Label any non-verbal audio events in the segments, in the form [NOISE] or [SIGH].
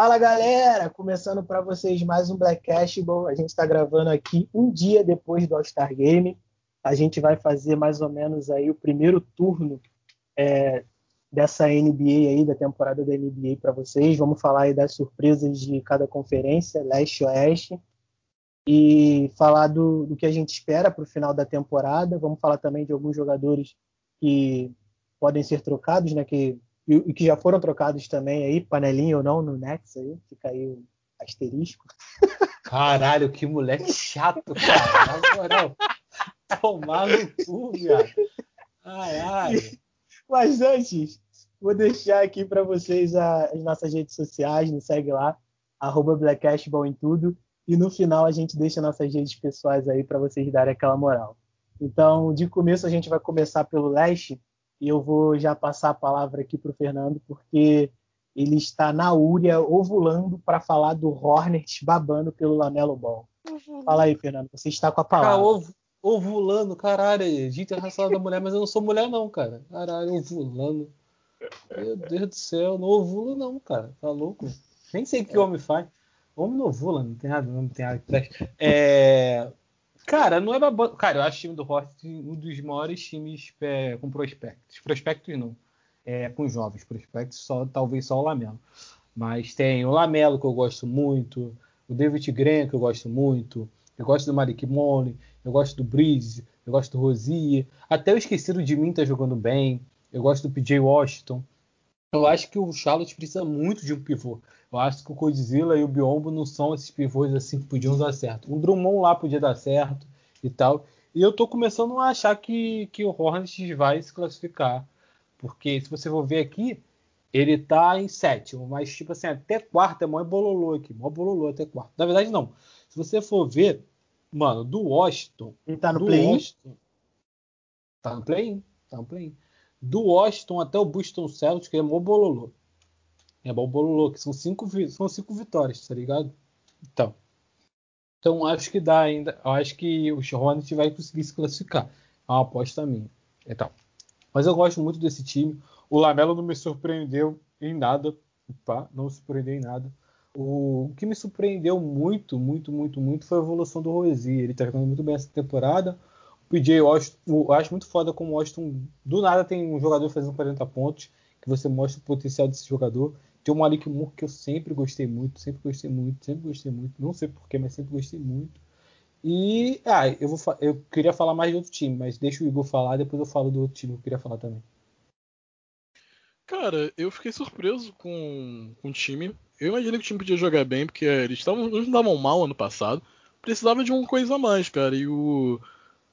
Fala galera, começando para vocês mais um Black Cashball. A gente está gravando aqui um dia depois do All-Star Game. A gente vai fazer mais ou menos aí o primeiro turno é, dessa NBA aí, da temporada da NBA para vocês. Vamos falar aí das surpresas de cada conferência, leste e oeste, e falar do, do que a gente espera para o final da temporada. Vamos falar também de alguns jogadores que podem ser trocados, né? Que e, que já foram trocados também aí, panelinha ou não, no Nets aí, fica aí o asterisco. Caralho, que moleque chato, cara. Na moral, tomar no cu, viado. Ai, ai. Mas antes, vou deixar aqui para vocês as nossas redes sociais, nos segue lá, arroba Blackcashball em tudo. E no final a gente deixa nossas redes pessoais aí para vocês darem aquela moral. Então, de começo a gente vai começar pelo leste, e eu vou já passar a palavra aqui para o Fernando, porque ele está na Úria ovulando para falar do Hornets babando pelo Lamelo Ball. Fala aí, Fernando, você está com a palavra. ov ovulando, caralho, Dia Internacional da Mulher, mas eu não sou mulher não, cara. Caralho, ovulando. Meu Deus do céu, não ovulo não, cara. Tá louco? Nem sei o que o homem faz. Homem não ovula, não tem nada, não tem nada que preste. É... Cara, não é babando. Cara, eu acho o time do Horst um dos maiores times é, com prospectos. Prospectos não. É, com jovens prospectos, só, talvez só o Lamelo. Mas tem o Lamelo, que eu gosto muito, o David Graham, que eu gosto muito, eu gosto do Malik Money, eu gosto do Breeze, eu gosto do Rosier. Até o de mim tá jogando bem. Eu gosto do PJ Washington. Eu acho que o Charlotte precisa muito de um pivô. Eu acho que o Godzilla e o Biombo não são esses pivôs assim que podiam dar certo. Um Drummond lá podia dar certo e tal. E eu tô começando a achar que, que o Hornets vai se classificar. Porque se você for ver aqui, ele tá em sétimo, mas tipo assim, até quarto é mó bololô aqui, mó bololô até quarto. Na verdade, não. Se você for ver, mano, do Washington. Ele tá no play-in? Tá no play-in, tá no play-in do Washington até o Boston Celtics é mó bololô. É mó bololô, que são cinco, são cinco vitórias, tá ligado? Então, então acho que dá ainda. Acho que o Hornets vai conseguir se classificar. É uma aposta minha. Então, mas eu gosto muito desse time. O Lamelo não me surpreendeu em nada. Opa, não me surpreendeu em nada. O, o que me surpreendeu muito, muito, muito, muito foi a evolução do Rosier. Ele tá jogando muito bem essa temporada. PJ Washington, eu acho muito foda como o Washington do nada tem um jogador fazendo 40 pontos, que você mostra o potencial desse jogador. Tem o Malik Moore que eu sempre gostei muito, sempre gostei muito, sempre gostei muito, não sei porquê, mas sempre gostei muito. E ah, eu, vou, eu queria falar mais de outro time, mas deixa o Igor falar, depois eu falo do outro time que eu queria falar também. Cara, eu fiquei surpreso com, com o time. Eu imaginei que o time podia jogar bem, porque eles estavam não estavam mal ano passado. Precisava de uma coisa a mais, cara. E o,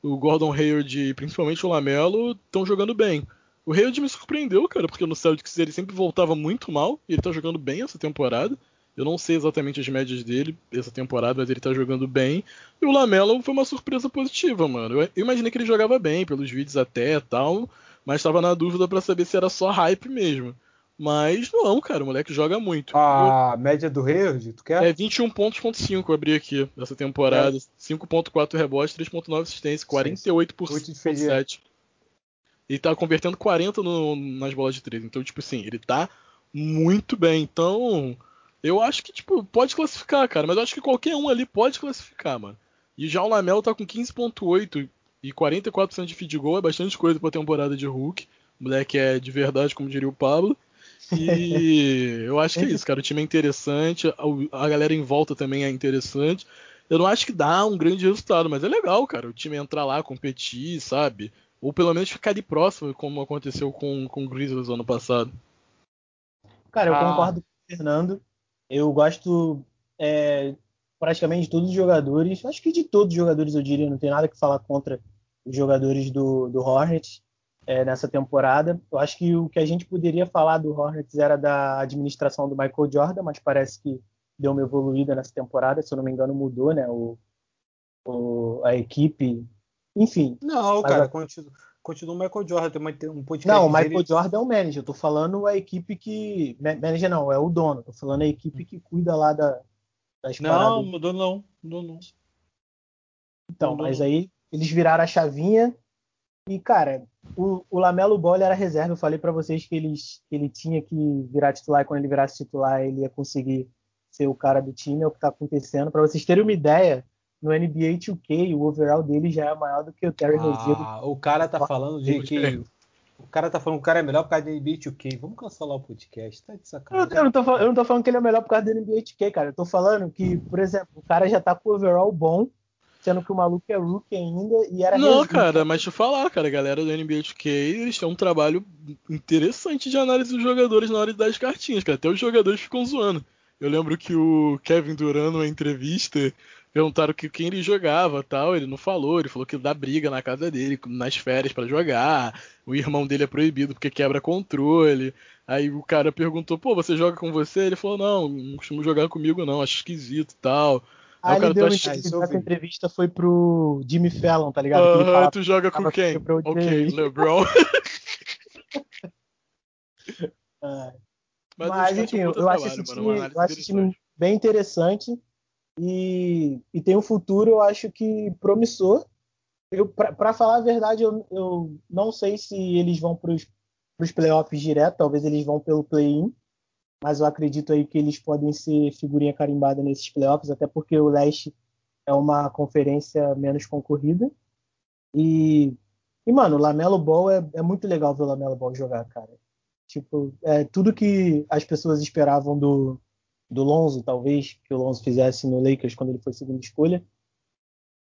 o Gordon Hayward e principalmente o Lamelo estão jogando bem. O Hayward me surpreendeu, cara, porque no Celtics ele sempre voltava muito mal e ele tá jogando bem essa temporada. Eu não sei exatamente as médias dele essa temporada, mas ele tá jogando bem. E o Lamelo foi uma surpresa positiva, mano. Eu, imaginei que ele jogava bem, pelos vídeos até e tal, mas tava na dúvida para saber se era só hype mesmo. Mas não, cara, o moleque joga muito. A eu... média do Hayward, tu quer? É 21 pontos, ponto 5, eu abri aqui, dessa temporada. É. 5.4 rebotes, 3.9 assistência, 48% Ele tá convertendo 40 no, nas bolas de 3. Então, tipo assim, ele tá muito bem. Então, eu acho que, tipo, pode classificar, cara. Mas eu acho que qualquer um ali pode classificar, mano. E já o Lamelo tá com 15.8 e 44% de feed goal, é bastante coisa pra temporada de Hulk. O moleque é de verdade, como diria o Pablo. E eu acho que é isso, cara. O time é interessante, a, galera em volta também é interessante. Eu não acho que dá um grande resultado, mas é legal, cara. O time entrar lá, competir, sabe? Ou pelo menos ficar ali próximo, como aconteceu com, com o Grizzlies ano passado. Cara, eu ah. concordo com o Fernando. Eu gosto é, praticamente de todos os jogadores. Acho que de todos os jogadores, eu diria. Não tem nada que falar contra os jogadores do, do Hornets é, nessa temporada. Eu acho que o que a gente poderia falar do Hornets era da administração do Michael Jordan, mas parece que deu uma evoluída nessa temporada, se eu não me engano, mudou, né? O, o a equipe, enfim. Não, cara, a... continua, continua o Michael Jordan, tem, uma, um podcast. Não, o Michael dele... Jordan é o manager. Eu tô falando a equipe que. Manager não, é o dono. Tô falando a equipe que cuida lá da, das não, paradas. Não, mudou não. Mudou não. Então, mudou mas aí eles viraram a chavinha E, cara, o, o Lamelo Ball era reserva. Eu falei para vocês que, que ele tinha que virar titular e quando ele virasse titular ele ia conseguir ser o cara do time. É o que tá acontecendo. Para vocês terem uma ideia, no NBA 2K o overall dele já é maior do que o Terry Ah, Rozier. o cara tá falando de que. O cara tá falando que o cara é melhor por causa da NBA 2K. Vamos cancelar o podcast. Tá de sacanagem. eu não tô, eu não tô falando que ele é melhor por causa do NBA 2K, cara. Eu tô falando que, por exemplo, o cara já tá com o overall bom, sendo que o maluco é rookie ainda e era Não, cara, mas deixa eu falar, cara, a galera do NBA 2K, eles têm um trabalho interessante de análise dos jogadores na hora de dar as cartinhas, cara. Até os jogadores ficam zoando. Eu lembro que o Kevin Durant, numa entrevista, perguntaram que quem ele jogava tal. Ele não falou, ele falou que dá briga na casa dele, nas férias pra jogar. O irmão dele é proibido porque quebra controle. Aí o cara perguntou, pô, você joga com você? Ele falou, não, não costumo jogar comigo não, acho esquisito e tal. Aí o ele deu entrevista, essa foi pro Jimmy Fallon, tá ligado? Aham, falava- tu joga com quem? Ok. LeBron. Ah, [LAUGHS] Mas, Mas, os enfim, eu, acho esse mano, time, eu acho esse time bem interessante e, e tem um futuro, eu acho que promissor. Pra falar a verdade, eu, eu não sei se eles vão pros, pros playoffs direto, talvez eles vão pelo play-in, mas eu acredito aí que eles podem ser figurinha carimbada nesses playoffs, até porque o leste é uma conferência menos concorrida. E, e mano, o Lamelo Ball é, é muito legal ver o Lamelo Ball jogar, cara. Tipo, é tudo que as pessoas esperavam do, do Lonzo, talvez, que o Lonzo fizesse no Lakers quando ele foi segunda escolha.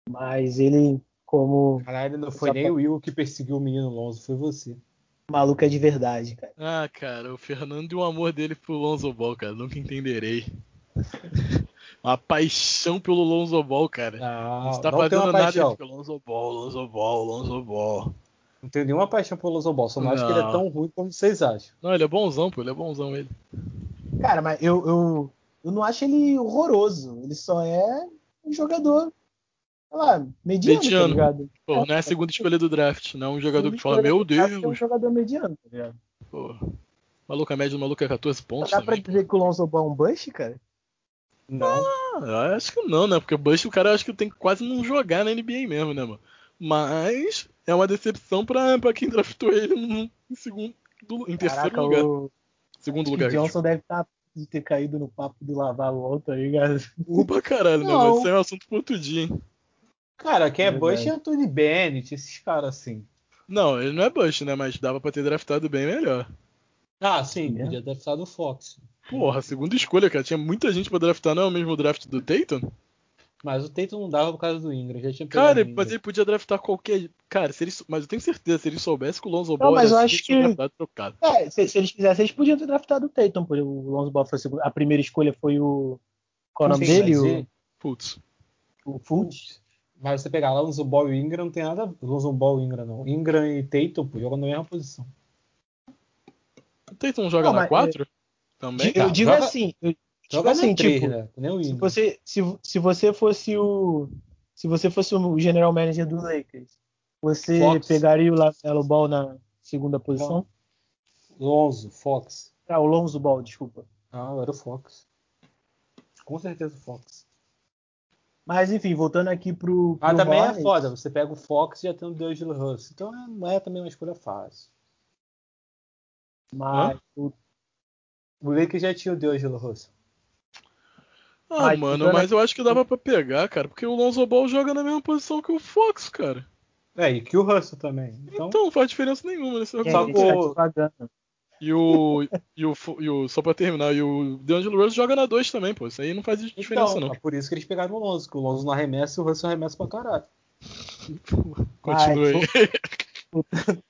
Mas ele, como Caralho, não foi nem o Will que perseguiu o menino Lonzo, foi você. Maluco é de verdade, cara. Ah, cara, o Fernando e o amor dele pro Lonzo Ball, cara, nunca entenderei. [LAUGHS] Uma paixão pelo Lonzo Ball, cara. Não, Não tá não tem fazendo uma nada, paixão. fica Lonzo Ball, Lonzo Ball, Lonzo Ball. Não tenho nenhuma paixão pelo Lonzo Ball, só não, acho que ele é Não. tão ruim como vocês acham. Não, ele é bonzão, pô, ele é bonzão ele. Cara, mas eu, eu, eu não acho ele horroroso. Ele só é um jogador, sei lá, mediano, Mediano. tá ligado? Pô, não é a segunda escolha do draft, não é um jogador que fala, meu É um Deus, jogador mediano, tá ligado? pô. Maluco, a média do maluco é 14 pontos Dá pra também. dizer que o Lonzo Ball é um bust, cara? Não. Ah, eu acho que não, né? Porque o Bush, o cara acho que tem que quase não jogar na NBA mesmo, né, mano? Mas é uma decepção pra, pra quem draftou ele no, em segundo, em terceiro Caraca, lugar. o Segundo o lugar. Johnson deve estar de ter caído no papo do lavar o outro, tá ligado? Opa, caralho, né? Não. Mas isso é um assunto pro outro dia, hein? Cara, quem é Verdade. Bush é Anthony Bennett, esses caras assim. Não, ele não é Bush, né? Mas dava pra ter draftado bem melhor. Ah, sim, É. podia ter ficado o Fox. Porra, segunda escolha, cara. Tinha muita gente pra draftar, não é o mesmo draft do Tatum? Mas o Tatum não dava por causa do Ingram, já tinha Cara, mas ele podia draftar qualquer. Cara, se ele... mas eu tenho certeza, se ele soubesse que o Lonzo Ball mas era eu assim, acho que- draftado trocado. É, se, se eles quisessem, eles podiam ter draftado o Tatum, porque o Lonzo Ball foi a primeira escolha foi o. Qual é o nome dele? mas O, Putz. o Fultz. Mas você pegar lá Lonzo Ball e Ingram, não tem nada. Lonzo Ball e Ingram não. Ingram e Tatum, pô, jogam na mesma posição. O Tatum joga Não, na mas- 4? Também? Eu Tá, digo joga- assim, eu digo Joga assim, na 3, tipo, né? Nem o se você, se, se você fosse o. Se você fosse o general manager do Lakers, você Fox. pegaria o Lamelo Ball na segunda posição? Lonzo, Fox. Ah, o Lonzo Ball, desculpa. Ah, era o Fox. Com certeza o Fox. Mas enfim, voltando aqui pro. Ah, pro também é foda. Você pega o Fox e já tem o D'Angelo Russell. Então é- não é também uma escolha fácil. Mas o O Lakers já tinha o D'Angelo Russell. Ah, Mas, mano, mas eu acho que dava pra pegar, cara, porque o Lonzo Ball joga na mesma posição que o Fox, cara. É, e que o Russell também. Então, Então não faz diferença nenhuma nesse quem Só que tá o-. E o, e, o, e o. Só pra terminar, e o D'Angelo Russell joga na 2 também, pô. Isso aí não faz diferença, então não. é por isso que eles pegaram o Lonzo, que o Lonzo não arremessa e o Russell arremessa pra caralho. Continue aí. [LAUGHS]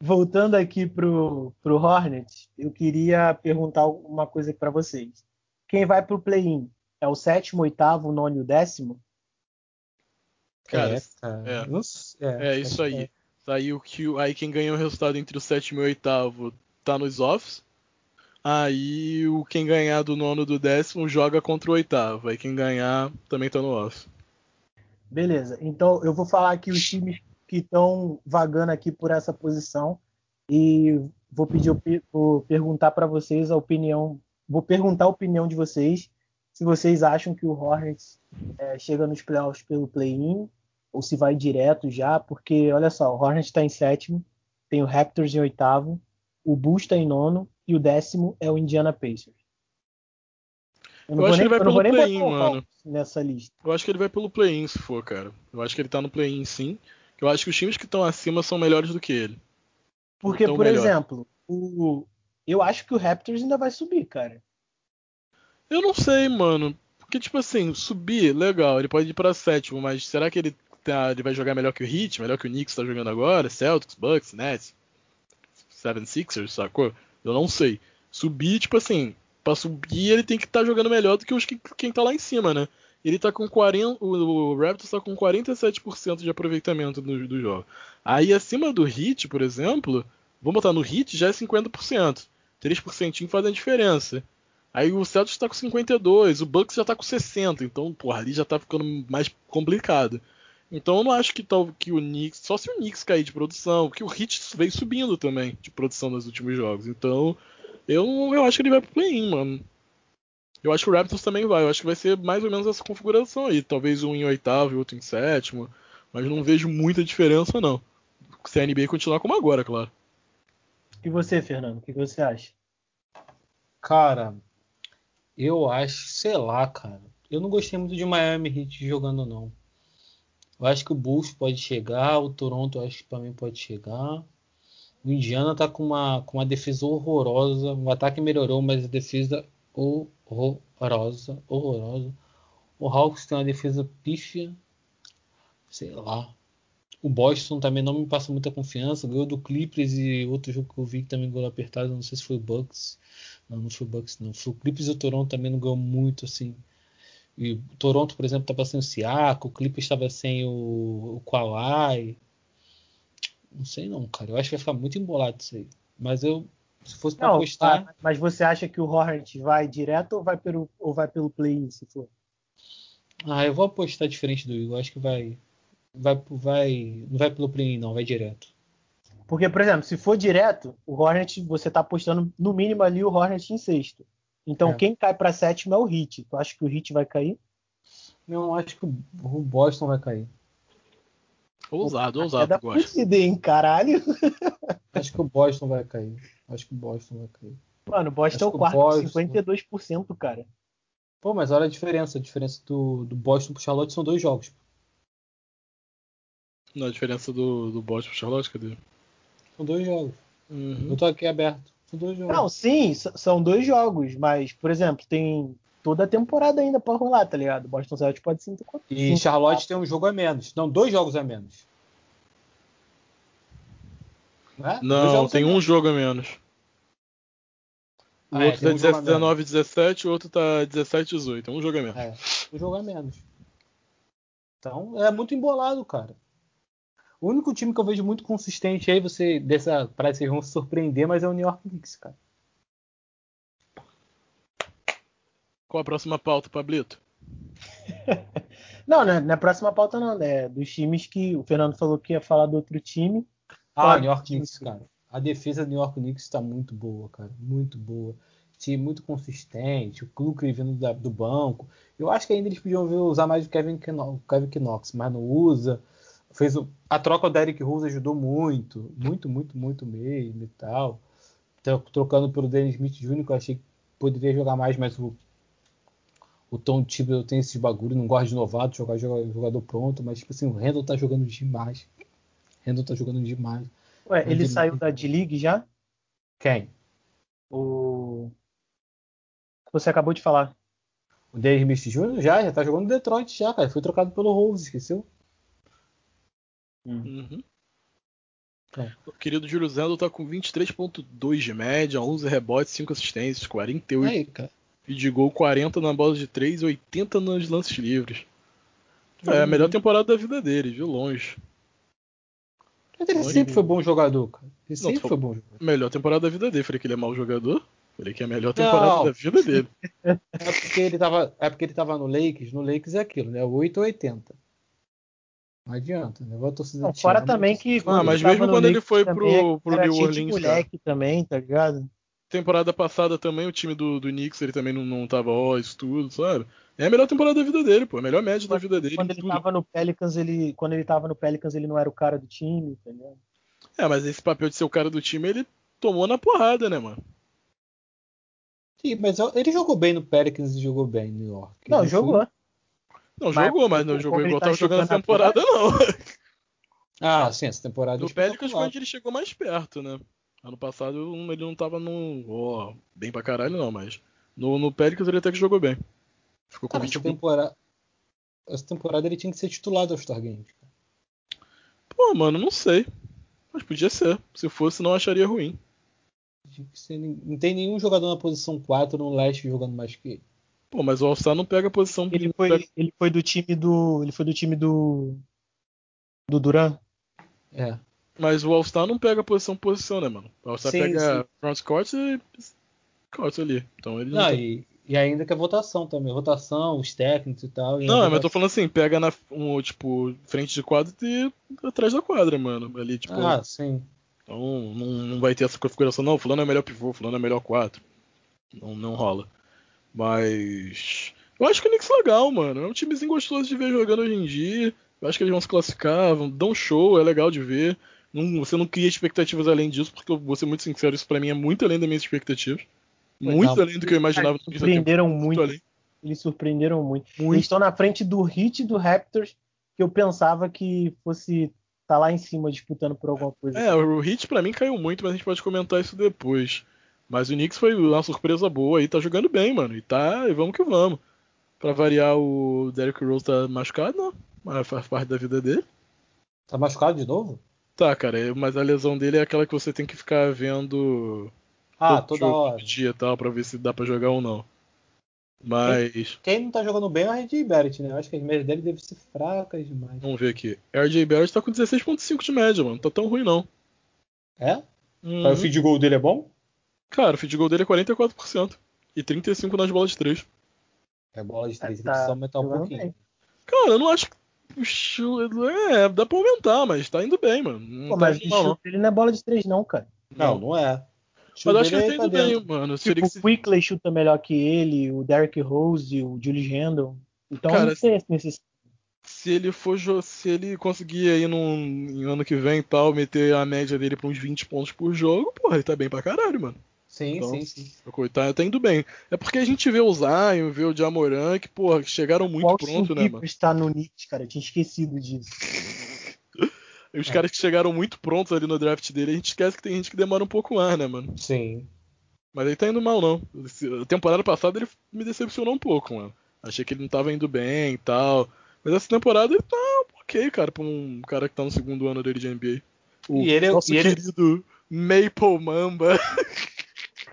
Voltando aqui pro, pro Hornets, eu queria perguntar uma coisa aqui pra vocês. Quem vai pro play-in? É o sétimo, oitavo, nono e o décimo? Cara, é, é. Sei- É isso acho que aí. Aí, o que, aí quem ganha o resultado entre o sétimo e o oitavo tá nos offs. Aí o quem ganhar do nono do décimo joga contra o oitavo. Aí quem ganhar também tá no off. Beleza. Então eu vou falar aqui os times que estão vagando aqui por essa posição e vou pedir vou perguntar para vocês a opinião, vou perguntar a opinião de vocês se vocês acham que o Hornets é, chega nos playoffs pelo play-in ou se vai direto já, porque olha só, o Hornets está em sétimo, tem o Raptors em oitavo, o Bulls está em nono e o décimo é o Indiana Pacers. Eu, eu acho nem, que ele vai pelo play-in, mano. Nessa lista. Eu acho que ele vai pelo play-in, se for, cara. Eu acho que ele tá no play-in, sim. Eu acho que os times que estão acima são melhores do que ele. Porque, por melhor. exemplo, o... eu acho que o Raptors ainda vai subir, cara. Eu não sei, mano. Porque, tipo assim, subir, legal, ele pode ir pra sétimo, mas será que ele, tá, ele vai jogar melhor que o Heat, melhor que o Knicks tá jogando agora? Celtics, Bucks, Nets, Seven Sixers, sacou? Eu não sei. Subir, tipo assim, pra subir ele tem que estar tá jogando melhor do que os que, quem tá lá em cima, né? Ele tá com 40. O Raptors tá com 47% de aproveitamento do, do jogo. Aí acima do Hit, por exemplo, vamos botar no Hit já é 50%. 3% fazem a diferença. Aí o Celtics tá com 52, o Bucks já tá com 60, então, porra, ali já tá ficando mais complicado. Então eu não acho que tal que o Knicks, só se o Knicks cair de produção, porque o Heat veio subindo também de produção nos últimos jogos. Então, eu, eu acho que ele vai pro play-in, mano. Eu acho que o Raptors também vai. Eu acho que vai ser mais ou menos essa configuração aí. Talvez um em oitavo e outro em sétimo. Mas não vejo muita diferença, não. Se a NBA continuar como agora, claro. E você, Fernando? O que você acha? Cara, eu acho, sei lá, cara. Eu não gostei muito de Miami Heat jogando, não. Eu acho que o Bulls pode chegar, o Toronto eu acho que também pode chegar. O Indiana tá com uma, com uma defesa horrorosa. O ataque melhorou, mas a defesa horrorosa. Horrorosa. O Hawks tem uma defesa pífia. Sei lá. O Boston também não me passa muita confiança. Ganhou do Clippers e outro jogo que eu vi que também ganhou apertado. Não sei se foi o Bucks. Não, não foi o Bucks, não. Foi o Clippers e o Toronto também não ganhou muito, assim. E Toronto, por exemplo, estava sem o Siaka, o Clippers estava sem o, o Kawhi. Não sei não, cara. Eu acho que vai ficar muito embolado isso aí. Mas eu, se fosse para apostar... Mas você acha que o Hornet vai direto ou vai pelo, ou vai pelo play-in, se for? Ah, eu vou apostar diferente do Igor. Acho que vai... Vai, vai, não vai pelo play-in, não. Vai direto. Porque, por exemplo, se for direto, o Hornet, você tá apostando no mínimo ali o Hornet em sexto. Então é. quem cai para sétimo é o Hit. Tu acha que o Hit vai cair? Não, acho que o Boston vai cair. Ousado, ousado, é gosto. hein, caralho. [LAUGHS] Acho que o Boston vai cair. Acho que o Boston vai cair. Mano, o Boston é o quarto, Boston... 52%, cara. Pô, mas olha a diferença. A diferença do, do Boston pro Charlotte são dois jogos. Não, a diferença do, do Boston pro Charlotte, cadê? São dois jogos. Uhum. Eu tô aqui aberto. São dois jogos. Não, sim, são dois jogos, mas, por exemplo, tem toda a temporada ainda pra rolar, tá ligado? Boston Celtics pode ser E Charlotte tem um jogo a menos. Não, dois jogos a menos. Não, Não tem um jogo a menos. O ah, outro é, tá um 19 17, o outro tá 17 18. É um jogo a menos. É, um jogo a menos. Então, é muito embolado, cara. O único time que eu vejo muito consistente aí, você dessa parece que vocês vão se surpreender, mas é o New York Knicks, cara. Qual a próxima pauta, Pablito? [LAUGHS] não, né, não é a próxima pauta não, né? Dos times que o Fernando falou que ia falar do outro time. Ah, New York Knicks, cara. A defesa do New York Knicks está muito boa, cara. Muito boa. Time muito consistente. O Clube vindo da, do banco. Eu acho que ainda eles podiam usar mais o Kevin, Kevin Knox, mas não usa fez o, a troca do Eric Rose ajudou muito, muito, muito, muito mesmo e tal. Trocando pelo Dennis Smith Jr., que eu achei que poderia jogar mais, mas o, o Tom Thibodeau tem esses bagulho, não gosta de novato, jogar jogador pronto, mas tipo assim, o Randall tá jogando demais. Randall tá jogando demais. Ué, ele saiu da D-League já? Quem? O. Você acabou de falar. O Dennis Smith Jr. já, já tá jogando Detroit já, cara. Foi trocado pelo Rose, esqueceu? Uhum. É. O querido Júlio Zendo tá com 23.2 de média, 11 rebotes, 5 assistências, 48 Aí, cara. e de gol, 40 na bola de 3, 80 nos lances livres. Uhum. É a melhor temporada da vida dele, de longe. Mas ele longe sempre de... foi bom jogador, cara. Ele Não, sempre foi bom jogador. Melhor temporada da vida dele. Falei que ele é mau jogador. Falei que é a melhor temporada Não. da vida dele. [LAUGHS] É porque ele tava, é porque ele tava no Lakers. No Lakers é aquilo, né? 8 ou 80. Não adianta, né? Vou torcida não, Fora também que. Ah, mas mesmo quando ele foi pro, pro era New Orleans. moleque cara. também, tá ligado? temporada passada também o time do, do Knicks ele também não, não tava ó, isso tudo, sabe? É a melhor temporada da vida dele, pô. A melhor média quando, da vida dele. Quando ele tudo. tava no Pelicans, ele. Quando ele tava no Pelicans, ele não era o cara do time, entendeu? É, mas esse papel de ser o cara do time, ele tomou na porrada, né, mano? Sim, mas ele jogou bem no Pelicans e jogou bem no New York. Não, Ele jogou. foi- Não, Mas jogou, mas não jogou igual tá tava jogando essa jogando temporada, não. Ah, sim, essa temporada. No é espetacular. Pelicans foi onde ele chegou mais perto, né? Ano passado ele não tava no. ó, bem pra caralho, não, mas. No, no Pelicans ele até que jogou bem. Ficou com Cara, essa 20 temporada. Essa temporada ele tinha que ser titular do All-Star Games. Pô, mano, não sei. Mas podia ser. Se fosse, não acharia ruim. Não tem nenhum jogador na posição 4 no leste jogando mais que ele. Pô, mas o All-Star não pega a posição. Ele foi, pega- ele foi do time do. Ele foi do time do. Do Duran. É. Mas o All-Star não pega a posição posição, né, mano? O All-Star pega sim. front court e court ali. Então ele não. Não, tem- e, e ainda que a votação também. Votação, os técnicos e tal. e Não, mas eu tô falando assim, pega na um, tipo, frente de quadra e atrás da quadra, mano. Ali, tipo. Ah, sim. Então não, não vai ter essa configuração, não. Fulano é melhor pivô, fulano é melhor 4. Não, não rola. Mas. Eu acho que o Knicks é legal, mano. É um timezinho gostoso de ver jogando hoje em dia. Eu acho que eles vão se classificar, vão dar um show, é legal de ver. Não- você não cria expectativas além disso, porque eu vou ser muito sincero, isso pra mim é muito além das minhas expectativas. Muito além do que eu imaginava. Eles surpreenderam muito. além. Eles surpreenderam muito. Muito. Eles estão na frente do e do Raptors, que eu pensava que fosse tá lá em cima disputando por alguma coisa. É, o Hit pra mim caiu muito, mas a gente pode comentar isso depois. Mas o Knicks foi uma surpresa boa e tá jogando bem, mano. E tá, e vamos que vamos. Pra variar, o Derrick Rose tá machucado, não. Mas faz parte da vida dele. Tá machucado de novo? Tá, cara, mas a lesão dele é aquela que você tem que ficar vendo Ah, todo toda hora. dia e tal, pra ver se dá pra jogar ou não. Mas, Quem não tá jogando bem é o RJ Barrett, né? Eu acho que as médias dele devem ser fracas demais. vamos ver aqui. RJ Barrett tá com 16.5 de média, mano. Não tá tão ruim, não. É? Uhum. Mas o feed goal dele é bom? Cara, o feed goal dele é 44%. E 35% nas bolas de 3. É bola de três, Tá precisa aumentar um pouquinho. bem. Cara, eu não acho que. É, dá pra aumentar, mas tá indo bem, mano. Não Pô, tá mas indo o não. chute dele não é bola de três, não, cara. Não, não é. O Mas eu acho que ele tá é indo pra bem, dentro. mano. Tipo, que se- o Quickley chuta melhor que ele, o Derrick Rose, o Julius Randle. Então Cara, não tem esse necessidade. se ele for se ele conseguir aí em ano que vem e tal, meter a média dele pra uns 20 pontos por jogo, porra, ele tá bem pra caralho, mano. Sim, Então, sim, sim. Tá, tá indo bem. É porque a gente vê o Zion, vê o Jamoran, que, porra, que chegaram muito o Austin pronto, né, mano? Rivers tá no Knicks, cara. Eu tinha esquecido disso. E [LAUGHS] os É. caras que chegaram muito prontos ali no draft dele, a gente esquece que tem gente que demora um pouco mais, né, mano? Sim. Mas ele tá indo mal, não. A temporada passada ele me decepcionou um pouco, mano. Achei que ele não tava indo bem e tal. Mas essa temporada ele tá ok, cara, pra um cara que tá no segundo ano dele de NBA. O E ele é- nosso e ele- querido Maple Mamba. [LAUGHS]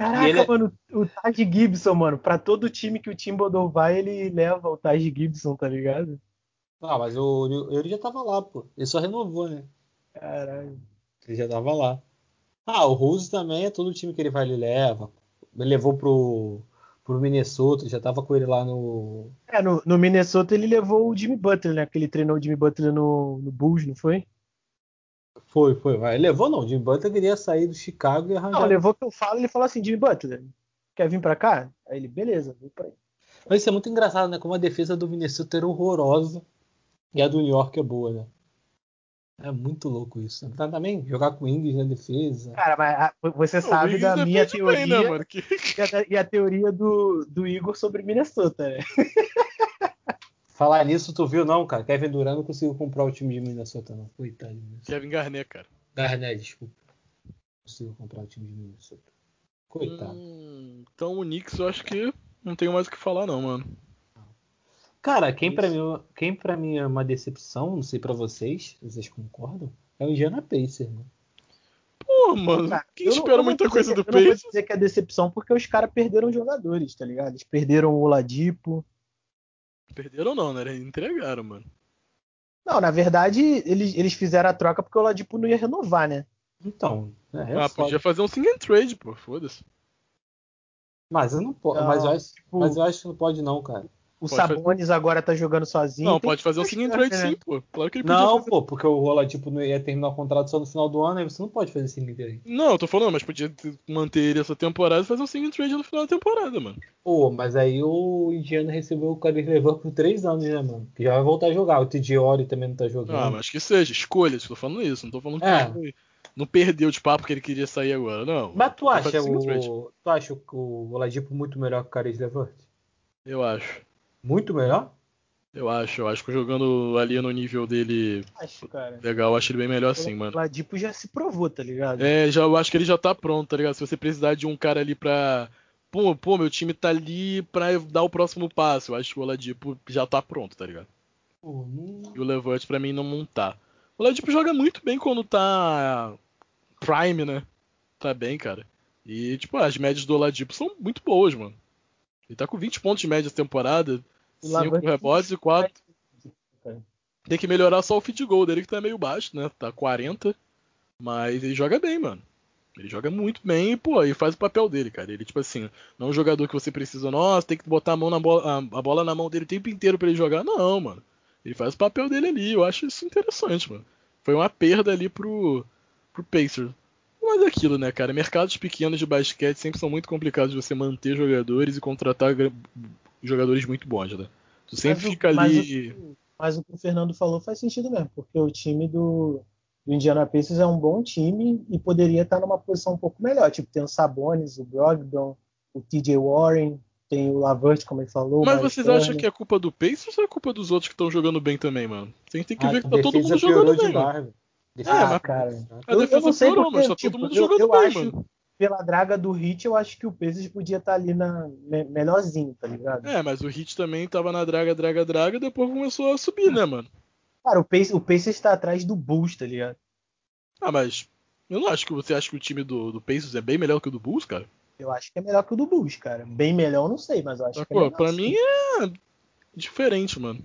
Caraca, ele é- mano, o Taj Gibson, mano. Pra todo time que o Timbaldo vai, ele leva o Taj Gibson, tá ligado? Ah, mas o, ele já tava lá, pô. Ele só renovou, né? Caralho. Ele já tava lá. Ah, o Rose também é todo time que ele vai, ele leva. Ele levou pro, pro Minnesota, já tava com ele lá no. É, no, no Minnesota ele levou o Jimmy Butler, né? Que ele treinou o Jimmy Butler no, no Bulls, não foi? Foi, foi. Mas ele levou não. Jimmy Butler queria sair do Chicago e arranjar. Não, levou que eu falo, ele falou assim, Jimmy Butler, quer vir pra cá? Aí ele, beleza, vem pra aí. Mas isso é muito engraçado, né? Como a defesa do Minnesota era horrorosa e a do New York é boa, né? É muito louco isso. Tá também jogar com o Ingles na defesa. Cara, mas a- você O sabe Wiggins da minha defende teoria bem, né, e, a, e a teoria do, do Igor sobre Minnesota, né? [LAUGHS] Falar nisso, tu viu não, cara? Kevin Durant não conseguiu comprar o time de Minnesota, não. Coitado Minnesota. Kevin Garnett, cara. Garnett, desculpa. Não conseguiu comprar o time de Minnesota. Coitado. Hum, então o Knicks eu acho que não tenho mais o que falar, não, mano. Cara, quem pra, mim, quem pra mim é uma decepção, não sei pra vocês, vocês concordam? É o Indiana Pacers, mano. Pô, mano, Cara, quem eu espera eu não muita coisa dizer do que- Eu não vou Pacers? dizer que é decepção porque os caras perderam jogadores, tá ligado? Eles perderam o Oladipo. Perderam não, né? Eles entregaram, mano. Não, na verdade, eles, eles fizeram a troca porque o Oladipo não ia renovar, né? Então, é, é ah, podia fazer um sing and trade, pô, foda-se. Mas eu não posso. Não, mas, eu acho, tipo- mas eu acho que não pode não, cara. O pode Sabonis fazer... agora tá jogando sozinho. Não, pode fazer o seguinte trade né? sim, pô. Claro que ele Não, fazer. pô, porque o Rola tipo não ia terminar o contrato só no final do ano, aí você não pode fazer seguinte trade. Não, eu tô falando, mas podia manter ele essa temporada e fazer o seguinte trade no final da temporada, mano. Pô, mas aí o Indiana recebeu o Kyrie Levan por três anos, né, mano? Que já vai voltar a jogar. O TJ Ori também não tá jogando. Ah, mas que seja, escolha, tô falando isso, não tô falando que é. não perdeu de papo que ele queria sair agora, não. Mas tu acha o, tu acha o Oladipo muito melhor que o Caris Levant? Eu acho. Muito melhor? Eu acho, eu acho que jogando ali no nível dele acho, legal, eu acho ele bem melhor assim, mano. O Ladipo já se provou, tá ligado? É, já, eu acho que ele já tá pronto, tá ligado? Se você precisar de um cara ali pra. Pô, pô, meu time tá ali pra dar o próximo passo. Eu acho que o Oladipo já tá pronto, tá ligado? Pô, não... E o Levante pra mim não, tá. O Oladipo joga muito bem quando tá Prime, né? Tá bem, cara. E, tipo, as médias do Oladipo são muito boas, mano. Ele tá com 20 pontos de média essa temporada, 5 rebotes e 4. Tem que melhorar só o feed goal dele, que tá meio baixo, né? Tá 40. Mas ele joga bem, mano. Ele joga muito bem e, pô, e faz o papel dele, cara. Ele, tipo assim, não é um jogador que você precisa, nossa, tem que botar a mão na bola, a, a bola na mão dele o tempo inteiro para ele jogar. Não, mano. Ele faz o papel dele ali. Eu acho isso interessante, mano. Foi uma perda ali pro, pro Pacers. Mas aquilo, né, cara? Mercados pequenos de basquete sempre são muito complicados de você manter jogadores e contratar jogadores muito bons, né? Tu sempre mas fica o, ali. Mas o, mas o que o Fernando falou faz sentido mesmo, porque o time do, do Indiana Pacers é um bom time e poderia estar numa posição um pouco melhor. Tipo, tem o Sabonis, o Brogdon, o TJ Warren, tem o Lavert, como ele falou. Mas vocês Turner. acham que é culpa do Pacers ou é culpa dos outros que estão jogando bem também, mano? Tem, tem que ah, ver que tá todo mundo jogando bem, mano. Ah, cara. A defesa eu não sei porque, mas tá tipo, todo mundo eu, jogando eu bem, acho, mano. Pela draga do Hit, eu acho que o Pacers podia estar tá ali na me, melhorzinho, tá ligado? É, mas o Hit também tava na draga, draga, draga, depois começou a subir, né, mano? Cara, o Pacers, o Pacers está atrás do Bulls, tá ligado? Ah, mas eu não acho que você acha que o time do, do Pacers é bem melhor que o do Bulls, cara. Eu acho que é melhor que o do Bulls, cara. Bem melhor, eu não sei, mas eu acho que é melhor. Pra mim é diferente, mano.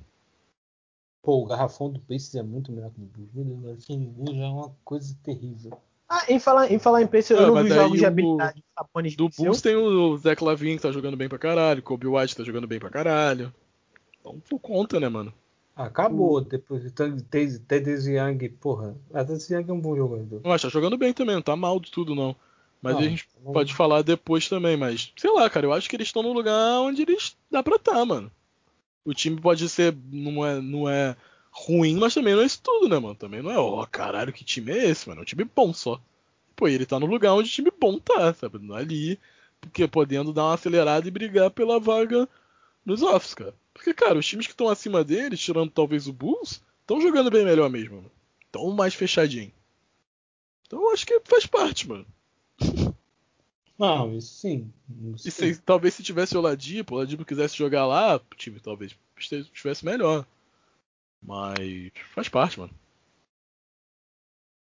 Pô, o garrafão do Pacers é muito melhor que o do Bulls. Meu Deus, aquele Bulls já é uma coisa terrível. Ah, em falar em, falar em Pacers, eu não vi jogos de habilidade. O, do Bulls tem o Zach Lavin que tá jogando bem pra caralho, Kobe White tá jogando bem pra caralho. Então, por conta, né, mano? Acabou. Depois Teddy Young, porra. A Teddy Young é um bom jogador. Acho, tá jogando bem também, não tá mal de tudo, não. Mas não, a gente tá pode falar depois também, mas sei lá, cara, eu acho que eles estão no lugar onde eles dá pra estar, tá, mano o time pode ser. Não é, não é ruim, mas também não é isso tudo, né, mano? Também não é, ó, oh, caralho, que time é esse, mano? É um time bom só. Pô, ele tá no lugar onde o time bom tá, sabe? Ali, porque podendo dar uma acelerada e brigar pela vaga nos offs, cara. Porque, cara, os times que estão acima deles, tirando talvez o Bulls, estão jogando bem melhor mesmo, mano. Tão mais fechadinho. Então eu acho que faz parte, mano. Não, isso sim. Isso e se, talvez se tivesse o Oladipo, o Oladipo quisesse jogar lá, o time talvez estivesse melhor. Mas faz parte, mano.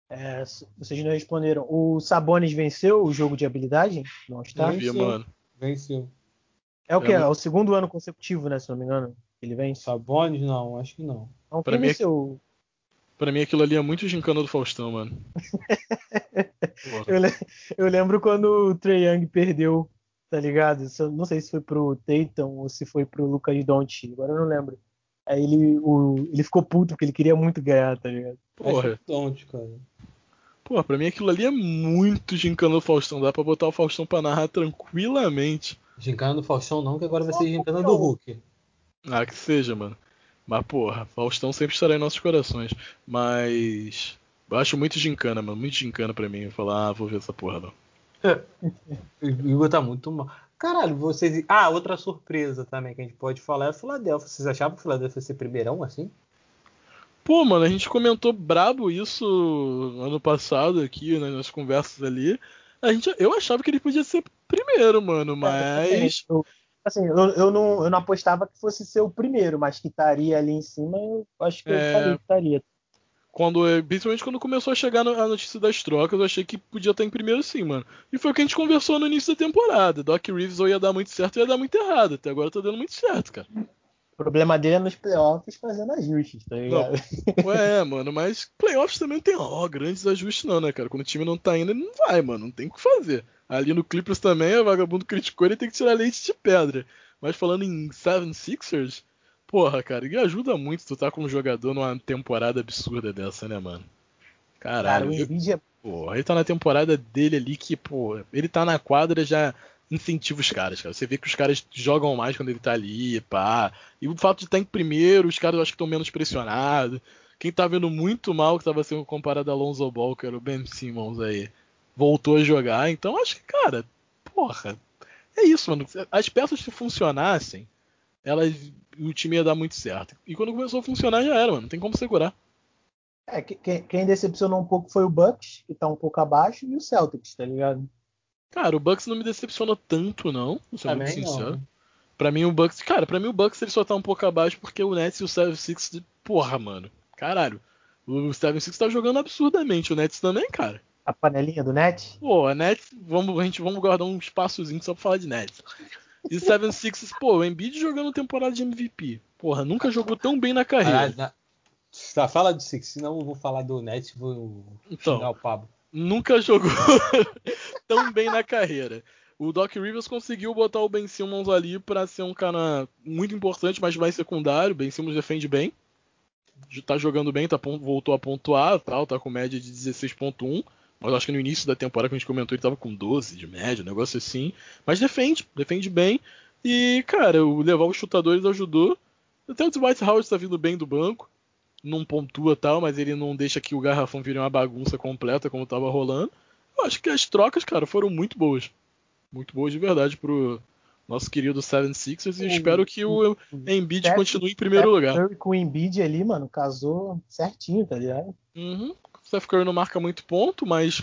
É, vocês não responderam. O Sabonis venceu o jogo de habilidade? Não está? Venceu, mano. Venceu. É o que? É, é, o segundo ano consecutivo, né? Se não me engano. Ele vence. Sabonis, não, acho que não. Não, quem mim, venceu? Pra mim aquilo ali é muito gincana do Faustão, mano. [LAUGHS] eu, le eu, lembro quando o Trey Young perdeu, tá ligado? Não sei se foi pro Tatum ou se foi pro Lucas Doncic, agora eu não lembro. Aí ele, o, ele ficou puto porque ele queria muito ganhar, tá ligado? Porra. Don't, cara. Porra, pra mim aquilo ali é muito gincana do Faustão. Dá pra botar o Faustão pra narrar tranquilamente. Gincana do Faustão não, que agora vai ser gincana do Hulk. Ah, que seja, mano. Mas, porra, Faustão sempre estará em nossos corações. Mas. Eu acho muito gincana, mano. Muito gincana pra mim. Falar, ah, vou ver essa porra, não. o [LAUGHS] Igor tá muito mal. Caralho, vocês. Ah, outra surpresa também que a gente pode falar é o Philadelphia. Vocês achavam que o Philadelphia ia ser primeirão assim? Pô, mano, a gente comentou brabo isso ano passado aqui, né, nas conversas ali. A gente, eu achava que ele podia ser primeiro, mano, é, mas. É, assim, eu, eu, não, eu não apostava que fosse ser o primeiro, mas que estaria ali em cima, eu acho que é... eu falei que estaria. Quando, principalmente quando começou a chegar a notícia das trocas, eu achei que podia estar em primeiro sim, mano. E foi o que a gente conversou no início da temporada. Doc Reeves ou ia dar muito certo ou ia dar muito errado. Até agora tá dando muito certo, cara. O problema dele é nos playoffs fazendo ajustes, tá ligado? [LAUGHS] Não, é, mano, mas playoffs também não tem ó, grandes ajustes não, né, cara? Quando o time não tá indo, ele não vai, mano. Não tem o que fazer. Ali no Clippers também, o vagabundo criticou, ele tem que tirar leite de pedra. Mas falando em Seven Sixers, porra, cara, e ajuda muito tu tá como jogador numa temporada absurda dessa, né, mano? Caralho. Cara, o Embiid é... Porra, ele tá na temporada dele ali que, pô, ele tá na quadra já incentiva os caras, cara. Você vê que os caras jogam mais quando ele tá ali, pá. E o fato de estar em primeiro, os caras acho que estão menos pressionados. Quem tá vendo muito mal, que tava sendo comparado a Alonso Ball, que era o Ben Simmons aí, voltou a jogar. Então acho que, cara, porra, é isso, mano. As peças se funcionassem, elas, o time ia dar muito certo. E quando começou a funcionar já era, mano. Não tem como segurar. É, quem, quem decepcionou um pouco foi o Bucks, que tá um pouco abaixo, e o Celtics, tá ligado? Cara, o Bucks não me decepciona tanto, não. Vou ser muito sincero. Não. Pra mim, o Bucks. Cara, pra mim o Bucks ele só tá um pouco abaixo porque o Nets e o 76. Porra, mano. Caralho. O 76 tá jogando absurdamente. O Nets também, cara. A panelinha do Nets? Pô, a Nets. Vamos, a gente vamos guardar um espaçozinho só pra falar de Nets. E o 76, pô, o Embiid jogando temporada de MVP. Porra, nunca jogou tão bem na carreira. Ah, Tá, fala de Six, senão eu vou falar do Nets e vou então, xingar o Pablo. Nunca jogou [LAUGHS] tão bem na carreira. O Doc Rivers conseguiu botar o Ben Simmons ali para ser um cara muito importante, mas mais secundário. Ben Simmons defende bem. Tá jogando bem, tá, voltou a pontuar, tal, tá com média de 16.1. Mas acho que no início da temporada que a gente comentou ele tava com 12 de média, um negócio assim. Mas defende, defende bem. E, cara, o levar os chutadores ajudou. Até o Dwight Howard tá vindo bem do banco não pontua tal, mas ele não deixa que o garrafão vire uma bagunça completa como tava rolando. Eu acho que as trocas, cara, foram muito boas. Muito boas de verdade pro nosso querido Seven Sixers e espero que o, o Embiid Steph, continue em primeiro Steph lugar. Curry com o Embiid ali, mano, casou certinho, tá ligado? Uhum. O Steph Curry não marca muito ponto, mas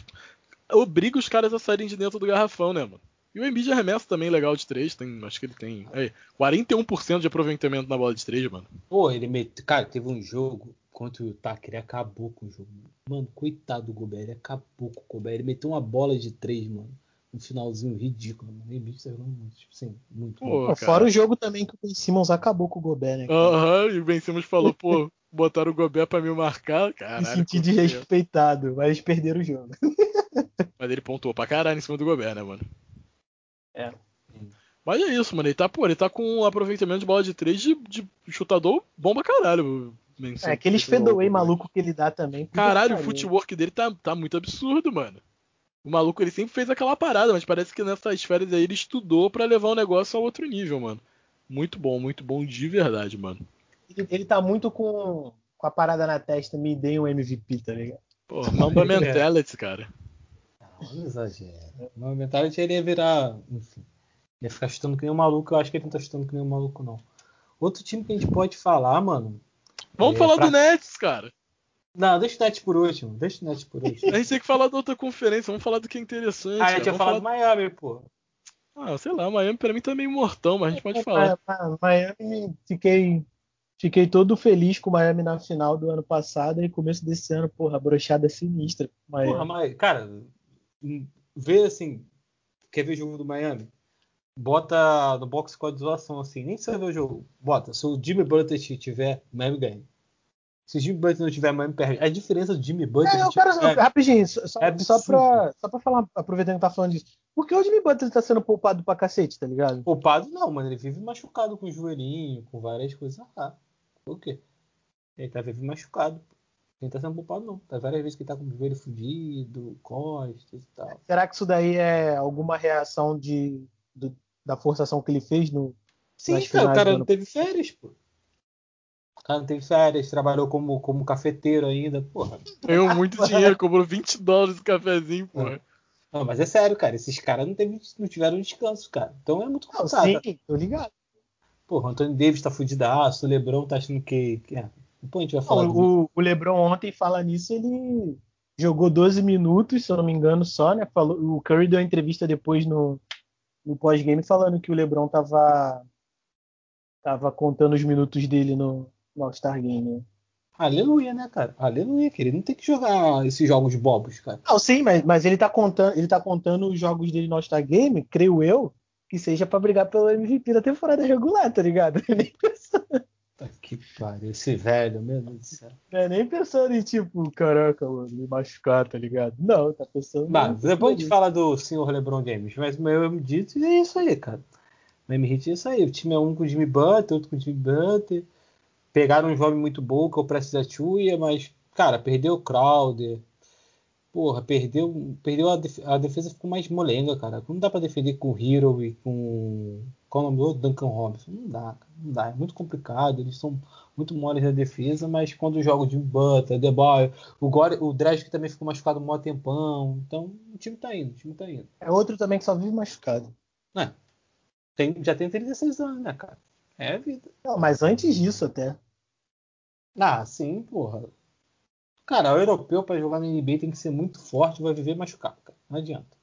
obriga os caras a saírem de dentro do garrafão, né, mano? E o Embiid arremessa também legal de 3, tem, acho que ele tem é, 41% de aproveitamento na bola de 3, mano. Pô, ele meteu, cara, teve um jogo contra o Tucker, ele acabou com o jogo. Mano, coitado do Gobert, ele acabou com o Gobert, ele meteu uma bola de 3, mano. Um finalzinho ridículo, mano. O Embiid saiu muito, tipo assim, muito pô, bom. Fora o jogo também que o Ben Simmons acabou com o Gobert, né? Aham, uh -huh, e o Ben Simmons falou, pô, botaram o Gobert pra me marcar, cara. Me senti desrespeitado, mas perderam o jogo. [LAUGHS] Mas ele pontuou pra caralho em cima do Gobert, né, mano? É. Mas é isso, mano. Ele tá, pô, ele tá com um aproveitamento de bola de 3 de, de chutador bom pra caralho. É, aqueles fadeaway maluco que ele dá também. Caralho, o footwork dele tá, tá muito absurdo, mano. O maluco ele sempre fez aquela parada, mas parece que nessas férias aí ele estudou para levar o negócio a outro nível, mano. Muito bom, muito bom de verdade, mano. Ele, ele tá muito com, com a parada na testa, me dê um MVP, tá ligado? Pô, Mamba [LAUGHS] Mentality, cara. Não exagero. Mamba Mentality ele ia virar, enfim. Ia ficar chutando que nem um maluco, eu acho que ele não tá chutando que nem um maluco, não. Outro time que a gente pode falar, mano. Vamos é falar pra... do Nets, cara. Não, deixa o Nets por último. Deixa o Nets por [LAUGHS] último. a gente tem que falar da outra conferência, vamos falar do que é interessante. Ah, a gente ia falar do Miami, pô. Ah, sei lá, Miami pra mim tá meio mortão, mas a gente pode falar. Miami, fiquei, fiquei todo feliz com o Miami na final do ano passado e começo desse ano, porra, brochada sinistra. Miami. Porra, mas, cara, vê assim, quer ver o jogo do Miami? bota no box score de zoação assim, nem precisa ver o jogo. Bota, se o Jimmy Butler tiver, Miami ganha. Se o Jimmy Butler não tiver, Miami perde. A diferença do Jimmy Butler. É, eu quero, é, rapidinho, só, é só, pra, só pra falar, aproveitando que tá falando disso. Por que o Jimmy Butler tá sendo poupado pra cacete, tá ligado? Poupado não, mano. Ele vive machucado com o joelhinho, com várias coisas. Ah, o quê? Ele tá vive machucado. Ele tá sendo poupado, não. Tá várias vezes que tá com o joelho fudido, costas e tal. Será que isso daí é alguma reação de, do, da forçação que ele fez no. Sim, cara, o cara não teve férias, pô. O cara não teve férias, trabalhou como, como cafeteiro ainda, porra. Ganhou muito dinheiro, cobrou 20 dólares o cafezinho, porra. Não, mas é sério, cara. Esses caras não, teve, não tiveram descanso, cara. Então é muito complicado. Sim, tô ligado. Porra, o Antônio Davis tá fudidaço, o Lebron tá achando que. que é. Depois a gente vai falar. Não, o, o Lebron ontem fala nisso, ele jogou 12 minutos, se eu não me engano, só, né? Falou, o Curry deu uma entrevista depois no, no pós-game falando que o LeBron tava tava contando os minutos dele no, no All-Star Game. Né? Aleluia, né, cara? Aleluia, que ele não tem que jogar esses jogos bobos, cara. Não, sim, mas, mas ele tá contando, ele tá contando os jogos dele no All-Star Game, creio eu, que seja para brigar pelo MVP da temporada regular, tá ligado? [LAUGHS] Nem pensando. Que pariu, esse velho, meu Deus do céu. É nem pensando em tipo, caraca, mano, me machucar, tá ligado? Não, tá pensando. Mas depois a gente fala do senhor LeBron James, mas meu dito é isso aí, cara. Miami Heat é isso aí. O time é um com o Jimmy Butler, outro com o Jimmy Butler. Pegaram um jovem muito bom, que é o Prestes Achuia, mas, cara, perdeu o Crowder. Porra, perdeu, perdeu a, def a defesa ficou mais molenga, cara. Não dá para defender com o Hero e com. Qual é o nome do outro? Duncan Robinson. Não dá. Não dá. É muito complicado. Eles são muito moles na defesa, mas quando joga Jimmy Butler, The Boy, o, Gore, o também ficou machucado um maior tempão. Então, o time tá indo, o time tá indo. É outro também que só vive machucado. É. Tem, já tem 36 anos, né, cara? É a vida. Não, mas antes disso até. Ah, sim, porra. Cara, o europeu para jogar na NBA tem que ser muito forte, vai viver machucado, cara. Não adianta.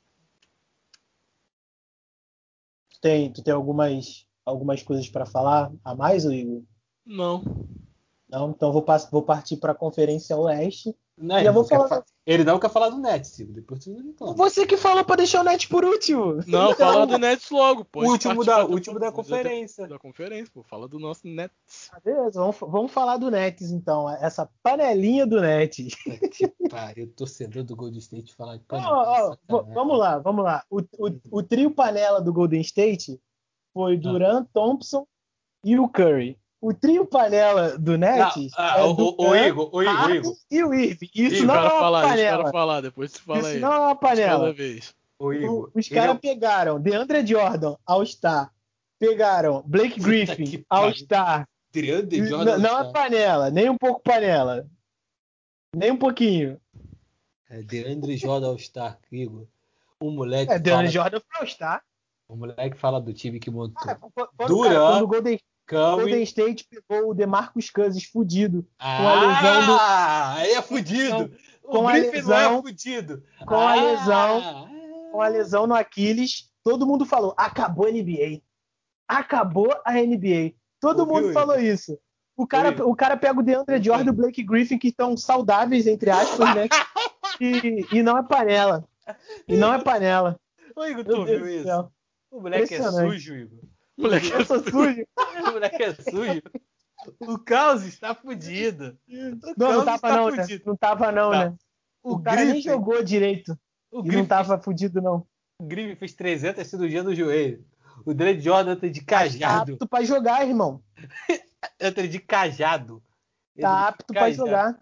Tem, tu tem algumas, algumas coisas para falar a mais, Igor? Não. Não, então vou, vou partir para a Conferência Oeste. Não, ele, não falar... ele, não quer falar do Nets, Depois você reclama. Você que falou para deixar o Nets por último. Não, [LAUGHS] fala do Nets logo. Pô. O último da, último da conferência. Da, conferência, pô. Fala do nosso Nets. Ah, beleza, vamos, vamos falar do Nets então. Essa panelinha do Nets. Pariu, torcedor do Golden State falar de panela. Oh, oh, vamos lá, vamos lá. O, o, o trio panela do Golden State foi Durant, Thompson e o Curry. O trio panela do Nets. Ah, é o, do o, o, Igor, o Igor, o Igor. E o Irving. Isso Igor, não é uma falar, panela. falar, depois tu fala isso aí. não é uma panela. Cada vez. O Igor, os caras é... pegaram DeAndre Jordan, All-Star. Pegaram Blake Griffin, All-Star. DeAndre Jordan. Não é panela, nem um pouco panela. Nem um pouquinho. É DeAndre Jordan All-Star, Igor. O moleque. É, DeAndre fala... Jordan foi All-Star. O moleque fala do time que montou. Ah, quando, Durant, cara, quando o Golden Golden State pegou o DeMarcus Cousins fudido. Ah, com a lesão do... aí é fudido. Com, o Griffin não é fudido. Com ah, a lesão, com a lesão no Aquiles, todo mundo falou: acabou a NBA. Acabou a NBA. Todo Ouviu mundo falou isso. O cara, o cara pega o DeAndre Jordan e o Blake Griffin, que estão saudáveis, entre aspas, né? [LAUGHS] e, e não é panela. E não é panela. Ô, Igor, tu viu isso? O moleque é sujo, Igor. O moleque é sujo. o [LAUGHS] moleque é sujo. O Caos está fudido. O não, não tava não, né? Não tava não, tá. né? O, o cara Griffin, nem jogou direito. O e não tava fudido, não. O Griffin fez 300 cirurgias no joelho. O Dre Jordan tá de cajado. Tá apto pra jogar, irmão. [LAUGHS] Entra de cajado. Tá apto pra jogar.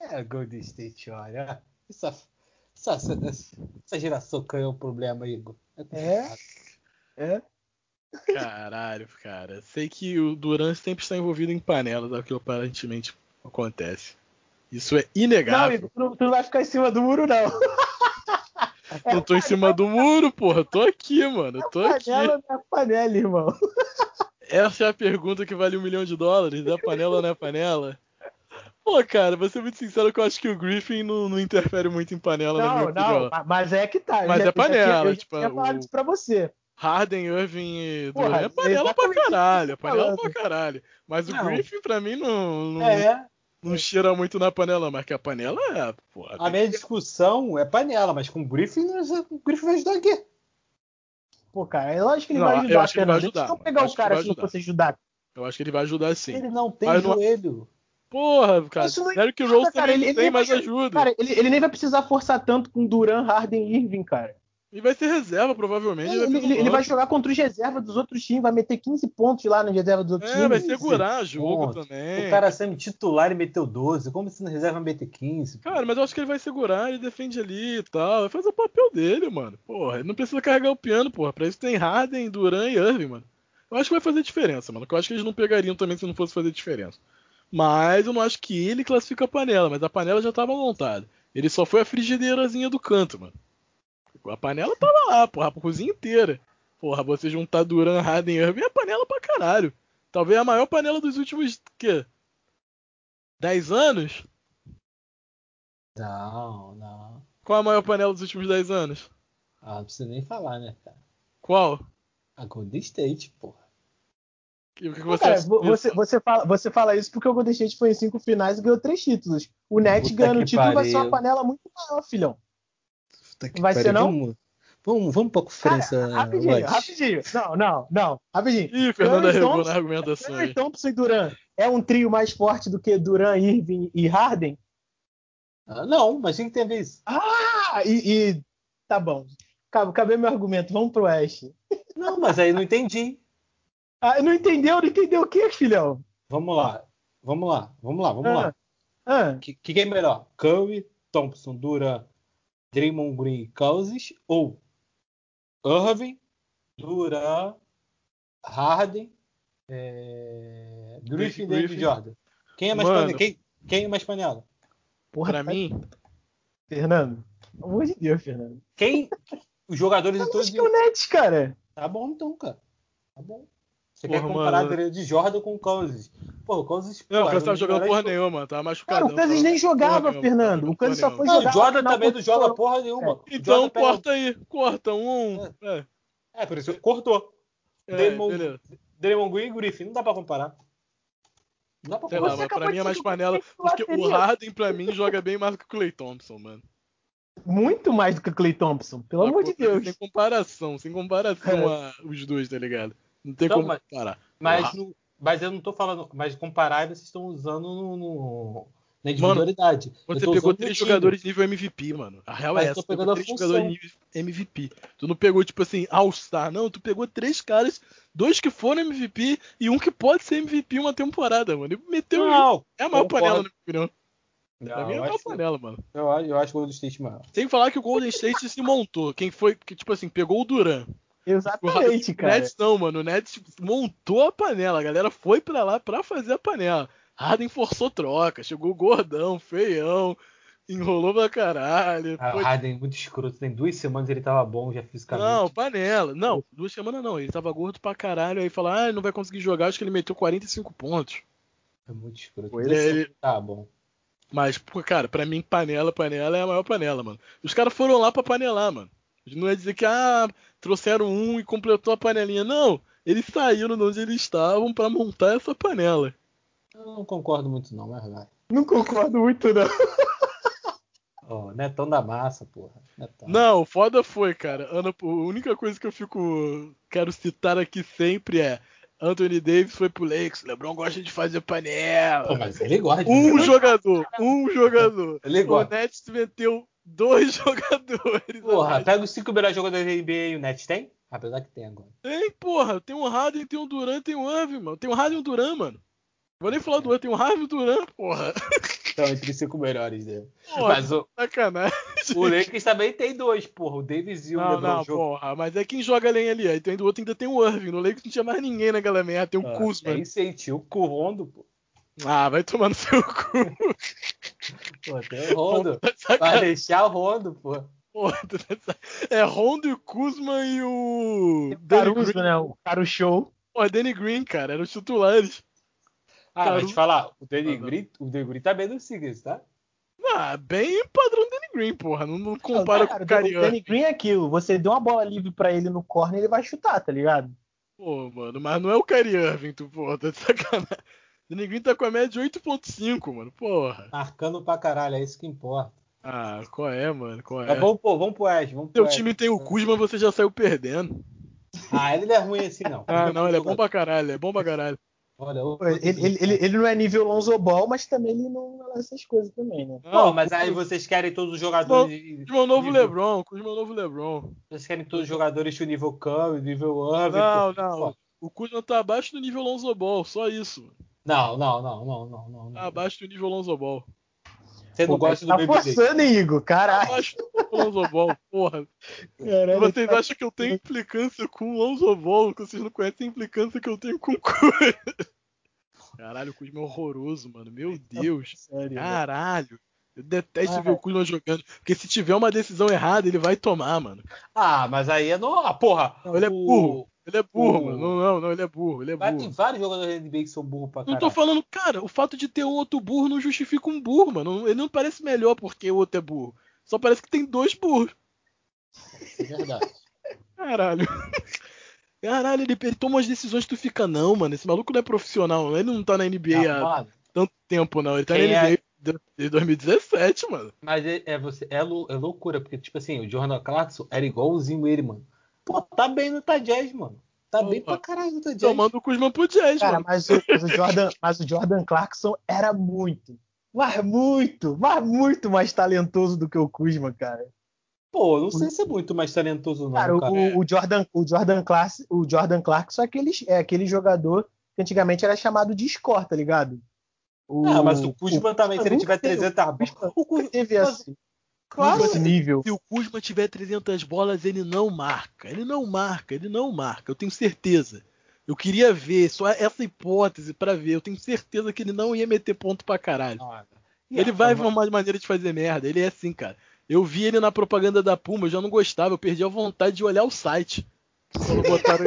É, Golden State, olha. Essa, essa, essa geração ganhou um problema, Igor. É. É. Caralho, cara. Sei que o Duran sempre está envolvido em panelas, é o que aparentemente acontece. Isso é inegável. Não, tu, tu não vai ficar em cima do muro, não. [LAUGHS] Não tô em cima do muro, porra. Tô aqui, mano. Tô aqui. Panela não é panela, irmão. [LAUGHS] Essa é a pergunta que vale um milhão de dólares. É panela ou não é panela? Pô, cara, vou ser muito sincero que eu acho que o Griffin não, não interfere muito em panela não, na minha não, mas é que tá. Mas é panela. Eu, tipo, eu falar isso pra você. Harden, Irving e Durant é panela pra caralho. É panela pra caralho. Mas o Griffin, pra mim, não, não, é. não cheira muito na panela, mas que a panela é. Porra, a minha discussão é panela, mas com o Griffin, o Griffin vai ajudar aqui. Pô, cara, é lógico que ele não, vai ajudar. Eu acho que ele vai ajudar. Não pegar o cara se não fosse ajudar. Eu acho que ele vai ajudar sim. Ele não tem joelho. Não... Porra, cara. Derrick Rose cara, também ele, ele tem mais ajuda. Cara, ele, ele nem vai precisar forçar tanto com Duran, Harden e Irving, cara. E vai ser reserva, provavelmente. É, ele, ele, ele, vai jogar contra os reservas dos outros times, vai meter 15 pontos lá na reserva dos outros é, times. vai segurar jogo pontos. também. O cara sendo titular e meteu 12, como se na reserva meter 15? Cara, mas eu acho que ele vai segurar, ele defende ali e tal. Vai fazer o papel dele, mano. Porra, ele não precisa carregar o piano, porra. Pra isso tem Harden, Duran e Irving, mano. Eu acho que vai fazer diferença, mano. Eu acho que eles não pegariam também se não fosse fazer diferença. Mas eu não acho que ele classifica a panela, mas a panela já tava montada. Ele só foi a frigideirazinha do canto, mano. A panela tava lá, porra, a cozinha inteira. Porra, você juntar Duran, Harden e Irving é panela pra caralho. Talvez a maior panela dos últimos, quê? 10 anos? Não, não. Qual a maior panela dos últimos 10 anos? Ah, não precisa nem falar, né, cara? Qual? A Golden State, porra. E o que você, cara, você, você, fala, você fala isso porque o Golden State foi em cinco finais e ganhou três títulos. O Net ganhando o título pariu. vai ser uma panela muito maior, filhão. Vai ser não? Vamos, vamos, vamos pra conferência. Cara, rapidinho, rapidinho. Não, não, não. Rapidinho. Ih, Fernando arregou na argumentação aí. Thompson e Duran é um trio mais forte do que Duran, Irving e Harden? Ah, não, mas tem que ter isso. Ah, e, e... tá bom. Acabei meu argumento. Vamos pro Oeste. Não, mas aí não entendi. [LAUGHS] Ah, não entendeu? Não entendeu o que, filhão? Vamos lá. Vamos lá. Vamos lá. Vamos Ah, lá. ah. O que, que é melhor? Curry, Thompson, Duran, Draymond Green e Cousins ou Irving, Duran, Harden, é... Griffin, Griffin. Jordan. Quem é mais Mano. panela? Quem, quem é mais panela? Porra, Pra tá- mim, Fernando. Pelo amor de Deus, Fernando. Quem? Os jogadores de Eu todos. acho que o Nets, cara. Tá bom então, cara. Tá bom. Você Porra, quer comparar mano. de Jordan com o Cousins? Pô, o Cousins. não, o pô, Kansas tava um jogando cara porra nenhuma, tava Cara, machucado. o Kansas nem jogava, Fernando. O Kansas só foi Não, jogar. o Jordan também não joga porra nenhuma. O Então Jordan pega- corta aí, corta um. É, É, por isso cortou. é, beleza. Green e Griffin. Não dá pra comparar. Não dá pra Sei comparar. lá, Você mas pra mim é mais panela. Porque o. Harden, pra mim, joga bem mais do que o Clay Thompson, mano. Muito mais do que o Clay Thompson. Pelo amor pô, de Deus. Sem comparação, sem comparação a os dois, tá ligado? Não tem Então, como mas- comparar. Mas, no- mas eu não tô falando. Mas comparar vocês estão usando no, no- na individualidade. Eu Você pegou três jogadores nível MVP, mano. A real Mas é essa. Tu pegou três função. jogadores nível MVP. Tu não pegou, tipo assim, All-Star. Não, tu pegou três caras, dois que foram MVP e um que pode ser MVP uma temporada, mano. E meteu. Não, é a maior panela, na minha opinião. Pra não mim é a eu, maior acho, panela, mano. eu, acho- eu acho o Golden State maior. Sem falar que o Golden State se montou. Quem foi, que, tipo assim, pegou o Duran. Exatamente, o [LAUGHS] cara. Nets não, mano. O Nets montou a panela. A galera foi pra lá pra fazer a panela. Harden forçou troca. Chegou gordão, feião. Enrolou pra caralho. Ah, O foi- Harden é muito escroto. Tem duas semanas ele tava bom já fisicamente. Não, panela. Não, duas semanas não. Ele tava gordo pra caralho. Aí fala, ah, ele não vai conseguir jogar. Acho que ele meteu 45 pontos. É muito escroto. Pô, Duas ele- Tá bom. Mas, cara, pra mim, panela, panela é a maior panela, mano. Os caras foram lá pra panelar, mano. Não é dizer que, ah, trouxeram um e completou a panelinha. Não. Eles saíram de onde eles estavam pra montar essa panela. Eu não concordo muito, não, mas vai. Não concordo muito, não. [LAUGHS] Ó, Netão da massa, porra. Netão. Não, foda foi, cara. Ana, a única coisa que eu fico. Quero citar aqui sempre é. Anthony Davis foi pro Lakers. LeBron gosta de fazer panela. Pô, mas ele gosta. Um jogador, um jogador. Ele O gosta. Nets meteu dois [LAUGHS] jogadores. Porra, pega os cinco melhores jogadores da NBA e o Nets tem? Apesar que tem agora. Tem, porra. Tem o Harden, tem o Duran, tem o Irving, mano. Tem o Harden e o Duran, mano. Vou nem falar do outro, tem o Harden e o Duran, porra. Então, entre os cinco melhores dele. Porra, Mas o, sacanagem. o Lakers também tem dois, porra. O Davis e o Não, LeBron não, jogam. porra. Mas é quem joga além ali. Aí tem do outro ainda tem o Irving. No Lakers não tinha mais ninguém naquela merda. Tem o Ah, Kuzma. Sim, tinha o Currondo, pô. Ah, vai tomar no seu cu. Pô, tem o Rondo. Tá Vai deixar o Rondo, pô. porra, tá. É Rondo e Kuzma e o. O Danny Caruso, Green. né? O Caruso Show. Pô, Danny Green, cara. Eram os titulares. Ah, Caruso. mas te falar, o Danny Ah, não. Green, o Danny Green tá bem no Sixers, tá? Ah, bem padrão Danny Green, porra. Não, não compara Cara, com o o Cariano. Danny Green é aquilo. Você deu uma bola livre pra ele no corner, ele vai chutar, tá ligado? Pô, mano, mas não é o Kyrie Irving, tu, porra, tá de sacanagem. Danny Green tá com a média de 8.5, mano, porra. Marcando pra caralho, é isso que importa. Ah, qual é, mano, qual é? Mas vamos, pô, vamos pro Oeste, vamos pro Oeste. time tem o Kuzma, você já saiu perdendo. Ah, ele não é ruim assim, não. Ah, não, ele é bom pra caralho, é bom pra caralho. Olha, o- Ele, ele, ele, ele não é nível Lonzo Ball, mas também ele não é essas coisas também, né? Pô, mas aí vocês querem todos os jogadores. Kuzma é o novo nível- Lebron, Kuzma é o novo Lebron. Vocês querem todos os jogadores do nível Curry, nível Irving. Não, pô. não, Pô, o Kuzma tá abaixo do nível Lonzo Ball, só isso. Mano. Não, não, não, não, não, não. Tá não. abaixo do nível Lonzo Ball. Você não Pô, gosta do tá Baby Day. forçando, Igor? Tá Caralho. abaixo do nível Lonzo Ball, porra. Caralho, Vocês tá- acham que eu tenho implicância com o Lonzo Ball, que vocês não conhecem a implicância que eu tenho com o Kuzma. [LAUGHS] Caralho, o Kuzma é horroroso, mano. Meu Deus. Sério. Caralho. Eu detesto Ah, ver o Kuzma jogando. Porque se tiver uma decisão errada, ele vai tomar, mano. Ah, mas aí é no. Ah, porra! Não, ele é o- burro. Ele é burro, mano. Não, não, não, ele é burro. Ele é Mas tem burro. vários jogadores da NBA que são burros pra Não caralho. tô falando, cara, o fato de ter um outro burro não justifica um burro, mano. Ele não parece melhor porque o outro é burro. Só parece que tem dois burros. É verdade. Caralho. Caralho, ele, ele toma as decisões que tu fica, não, mano. Esse maluco não é profissional, não. Ele não tá na NBA Ah, há mano, tanto tempo, não. Ele tá Quem na é? NBA desde 2017, mano. mas é, é você, é, lou- é loucura, porque, tipo assim, o Jordan Clarkson era igualzinho ele, mano. Pô, tá bem no Tajaz, mano. Tá Pô, bem pra caralho no Tajaz. Tomando o Kuzma pro Jazz, Cara, mano. mas o, mas o Jordan, [LAUGHS] mas o Jordan Clarkson era muito, mas muito, mas muito mais talentoso do que o Kuzma, cara. Pô, não sei se é muito mais talentoso, não. Cara, cara. O, o, Jordan, o Jordan Clark, o Jordan Clark só é aquele, é aquele jogador que antigamente era chamado de score, tá ligado? O, ah, mas o Kuzma o, também, se ele tiver 300 bolas. O Kuzma teve assim. Claro, esse nível. Se o Kuzma tiver 300 bolas, ele não marca. Ele não marca, ele não marca. Eu tenho certeza. Eu queria ver, só essa hipótese para ver. Eu tenho certeza que ele não ia meter ponto pra caralho. Ah, ele vai arrumar maneira de fazer merda. Ele é assim, cara. Eu vi ele na propaganda da Puma, eu já não gostava, eu perdi a vontade de olhar o site. Quando botaram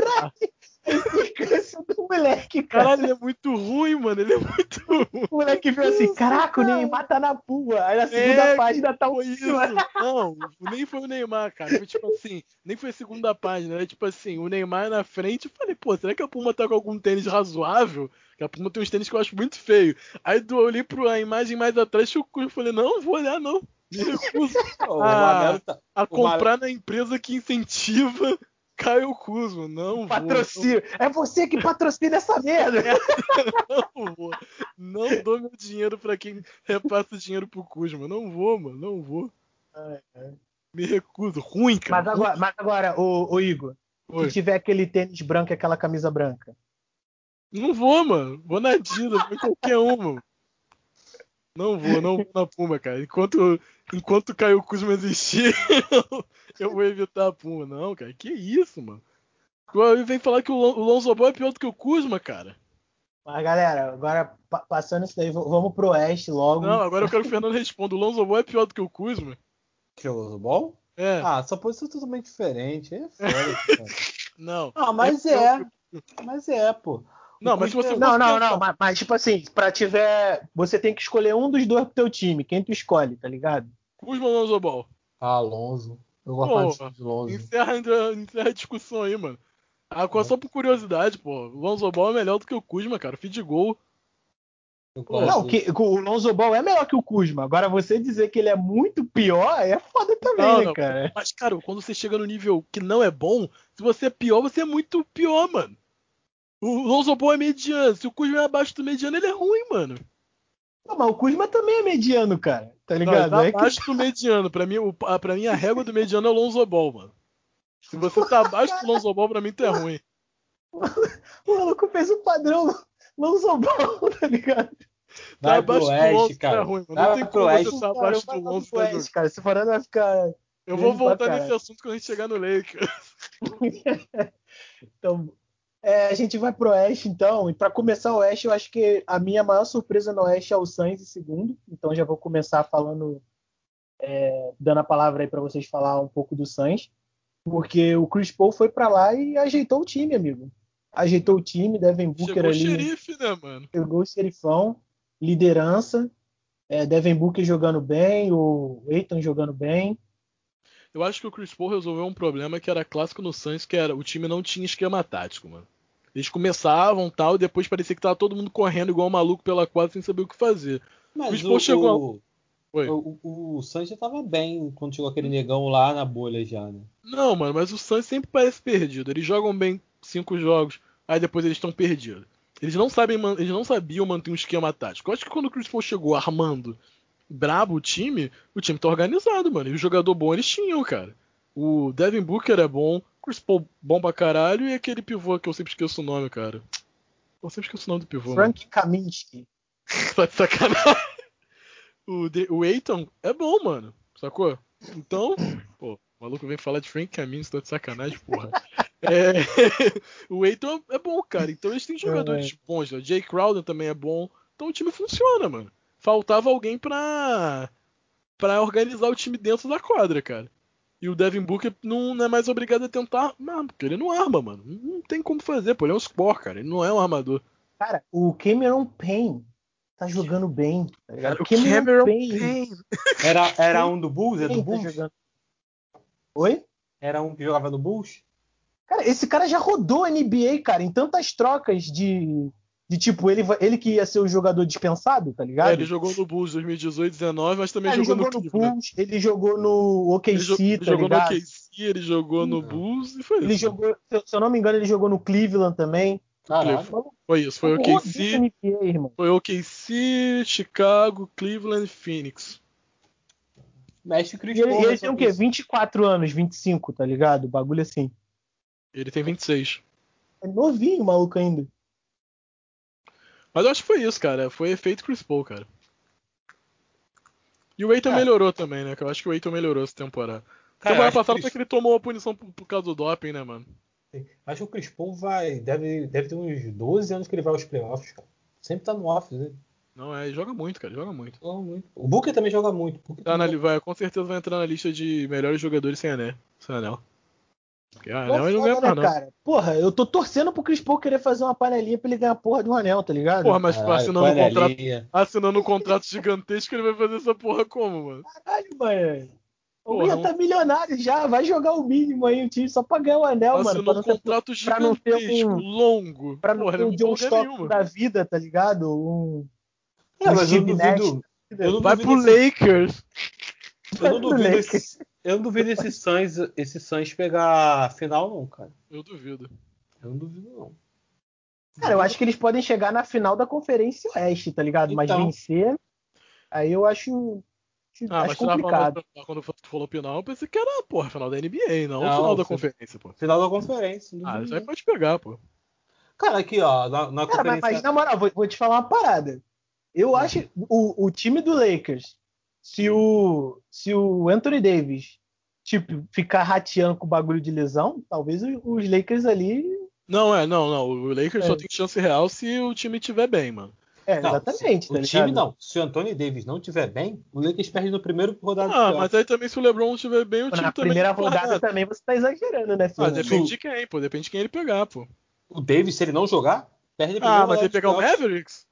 implicância do moleque, cara. Caralho, ele é muito ruim, mano. Ele é muito ruim. O moleque viu assim, caraca, o Neymar tá na pua. Aí na segunda é, página tá o isso. Não, nem foi o Neymar, cara. Foi tipo assim, nem foi a segunda página. Era tipo assim, o Neymar na frente. Eu falei, pô, será que a Puma tá com algum tênis razoável? Que a Puma tem uns tênis que eu acho muito feio. Aí eu olhei pra imagem mais atrás e eu falei, não, vou olhar não. Me recuso a, tá, a comprar na empresa que incentiva Caio Kuzma, não Patrocínio. Vou, não... É você que patrocina essa [LAUGHS] merda. não vou. Não dou meu dinheiro para quem repassa dinheiro pro Kuzma. Não vou, mano. Não vou. Ai, ai. Me recuso. Ruim, cara. Mas agora, mas agora o, o Igor, Oi. se tiver aquele tênis branco e aquela camisa branca. Não vou, mano. Vou na Adidas, vou qualquer uma. Não vou, não vou na Puma, cara. Enquanto, enquanto Caio Kuzma existir, [LAUGHS] eu vou evitar a Puma. Não, cara, que isso, mano. Vem falar que o Lonzo Ball é pior do que o Kuzma, cara. Mas galera, agora passando isso daí, vamos pro Oeste logo. Não, agora eu quero que o Fernando responda. O Lonzo Ball é pior do que o Kuzma? Que o Lonzo Ball? É. Ah, só pode ser totalmente diferente. É foda, cara. [LAUGHS] Não. Ah, mas é. é. Mas é, pô. Não, mas se você Não, não, não, mas, mas, tipo assim, pra tiver. Você tem que escolher um dos dois pro teu time. Quem tu escolhe, tá ligado? Kuzma ou Lonzo Ball? Ah, Alonso. Eu gosto mais de Lonzo. Encerra, encerra a discussão aí, mano. Ah, só por curiosidade, pô. O Lonzo Ball é melhor do que o Kuzma, cara. Feed gol. Não, que, o Lonzo Ball é melhor que o Kuzma. Agora, você dizer que ele é muito pior é foda também, não, né, não, cara? Mas, cara, quando você chega no nível que não é bom, se você é pior, você é muito pior, mano. O Lonzo Ball é mediano. Se o Kuzma é abaixo do mediano, ele é ruim, mano. Não, mas o Kuzma também é mediano, cara. Tá ligado? Não, tá é abaixo que... do mediano. Pra mim, o, pra mim, a régua do mediano é o Lonzo Ball, mano. Se você tá abaixo do Lonzo Ball, pra mim tu é ruim. O maluco fez um padrão Lonzo Ball, tá ligado? Tá vai abaixo Oeste, do Lonzo, tá cara. é ruim, mano. Não tem como Oeste. você tá abaixo do Lonzo. Pro Oeste, cara. Se for vai ficar... Eu vou voltar nesse assunto quando a gente chegar no Lakers. [LAUGHS] então, é, a gente vai pro Oeste, então. E para começar o Oeste, eu acho que a minha maior surpresa no Oeste é o Suns em segundo. Então já vou começar falando, é, dando a palavra aí para vocês falar um pouco do Suns. Porque o Chris Paul foi para lá e ajeitou o time, amigo. Ajeitou o time, Devin Booker Chegou ali. Chegou o xerife, né, mano? Chegou o xerifão, liderança. É, Devin Booker jogando bem, o Eitan jogando bem. Eu acho que o Chris Paul resolveu um problema que era clássico no Suns, que era o time não tinha esquema tático, mano. Eles começavam tal, e depois parecia que tava todo mundo correndo igual um maluco pela quadra sem saber o que fazer. Mas o Chris Paul chegou. O, o, o, o Suns já tava bem quando chegou aquele negão lá na bolha já, né? Não, mano, mas o Suns sempre parece perdido. Eles jogam bem cinco jogos, aí depois eles estão perdidos. Eles não sabem, eles não sabiam manter um esquema tático. Eu acho que quando o Chris Paul chegou armando brabo o time, o time tá organizado, mano. E o jogador bom eles tinham, cara. O Devin Booker é bom, Chris Paul bom pra caralho, e aquele pivô que eu sempre esqueço o nome, cara. Eu sempre esqueço o nome do pivô. Frank mano. Kaminsky. [LAUGHS] tá de sacanagem. O, de, o Aiton é bom, mano. Sacou? Então, pô, o maluco vem falar de Frank Kaminsky, tá de sacanagem, porra. É, [LAUGHS] o Aiton é bom, cara. Então eles têm jogadores é, bons. Né? Jay Crowder também é bom. Então o time funciona, mano faltava alguém pra, pra organizar o time dentro da quadra, cara. E o Devin Booker não, não é mais obrigado a tentar armar, porque ele não arma, mano. Não tem como fazer, pô. Ele é um score, cara. Ele não é um armador. Cara, o Cameron Payne tá jogando bem. Tá o Cameron, Cameron Payne. Payne. [LAUGHS] Era, era um do Bulls? É do tá Bulls? Tá Oi? Era um que jogava no Bulls? Cara, esse cara já rodou a NBA, cara, em tantas trocas de, de tipo, ele, ele que ia ser o jogador dispensado, tá ligado? É, ele jogou no Bulls 2018, 19, mas também é, jogou, jogou, no, no Bulls, ele jogou no OKC, ele, jo ele tá jogou ligado? no OKC, ele jogou no Bulls e foi ele isso. Jogou, se eu não me engano, ele jogou no Cleveland também. Caralho. Foi isso, foi o OKC, foi OKC, Chicago, Cleveland e Phoenix. O E ele, ele né, tem o quê? que isso. 24 anos, 25, tá ligado? O bagulho assim. Ele tem 26. É novinho o maluco ainda. Mas eu acho que foi isso, cara. Foi efeito Chris Paul, cara. E o Aiton É. melhorou também, né? Eu acho que o Aiton melhorou essa temporada. Cara, temporada que o passada foi que ele tomou a punição por, por causa do doping, né, mano? Acho que o Chris Paul vai. Deve, deve ter uns 12 anos que ele vai aos playoffs, cara. Sempre tá no office, né? Não, é, ele joga muito, cara, ele joga muito. Joga muito. O Booker também joga muito. Tá na, vai, com certeza vai entrar na lista de melhores jogadores sem anel. Sem anel. Porque Pô, anel ele não ganha mais, né, não. cara? Porra, eu tô torcendo pro Chris Paul querer fazer uma panelinha pra ele ganhar a porra de um anel, tá ligado? Porra, mas Caralho, assinando um, contrato, assinando um contrato gigantesco, ele vai fazer essa porra como, mano? Caralho, mano. O Porra, Ia não- tá milionário já, vai jogar o mínimo aí o time só pra ganhar o anel, mano. Assinou Pra um não ter, contrato pra não ter gigantesco, um- longo. pra não Porra, ter ele o não John Stockton da vida, tá ligado? Um, É, mas eu duvido. Eu não Vai duvido pro esse- Lakers. Eu não duvido Lakers. esse, eu não duvido esse Suns, esse Suns pegar a final, não, cara. Eu duvido. Eu não duvido, não. Cara, eu acho que eles podem chegar na final da Conferência Oeste, tá ligado? Mas Então. vencer, aí eu acho, acho Ah, mas tu tava complicado. falando, quando tu falou final, eu pensei que era, porra, final da NBA, não, Não, final da conferência, pô. Final da conferência. não Ah, isso aí pode pegar, pô. Cara, aqui, ó, na, na Cara, mas, conferência. mas na moral, vou, vou te falar uma parada. Eu acho o, o time do Lakers, se o, se o Anthony Davis tipo, ficar rateando com o bagulho de lesão, talvez o- os Lakers ali. Não, é, não, não. O Lakers É. só tem chance real se o time tiver bem, mano. É, Não, exatamente, o tá time ligado? não. Se o Anthony Davis não tiver bem, o Lakers perde no primeiro rodada Ah, mas aí também se o LeBron estiver bem, o time Na também primeira não rodada nada. também você tá exagerando, né, Ah, Fernando? depende de quem, pô. Depende de quem ele pegar, pô. O Davis, se ele não jogar, perde a primeira Ah, mas ele pegar o. Mavericks?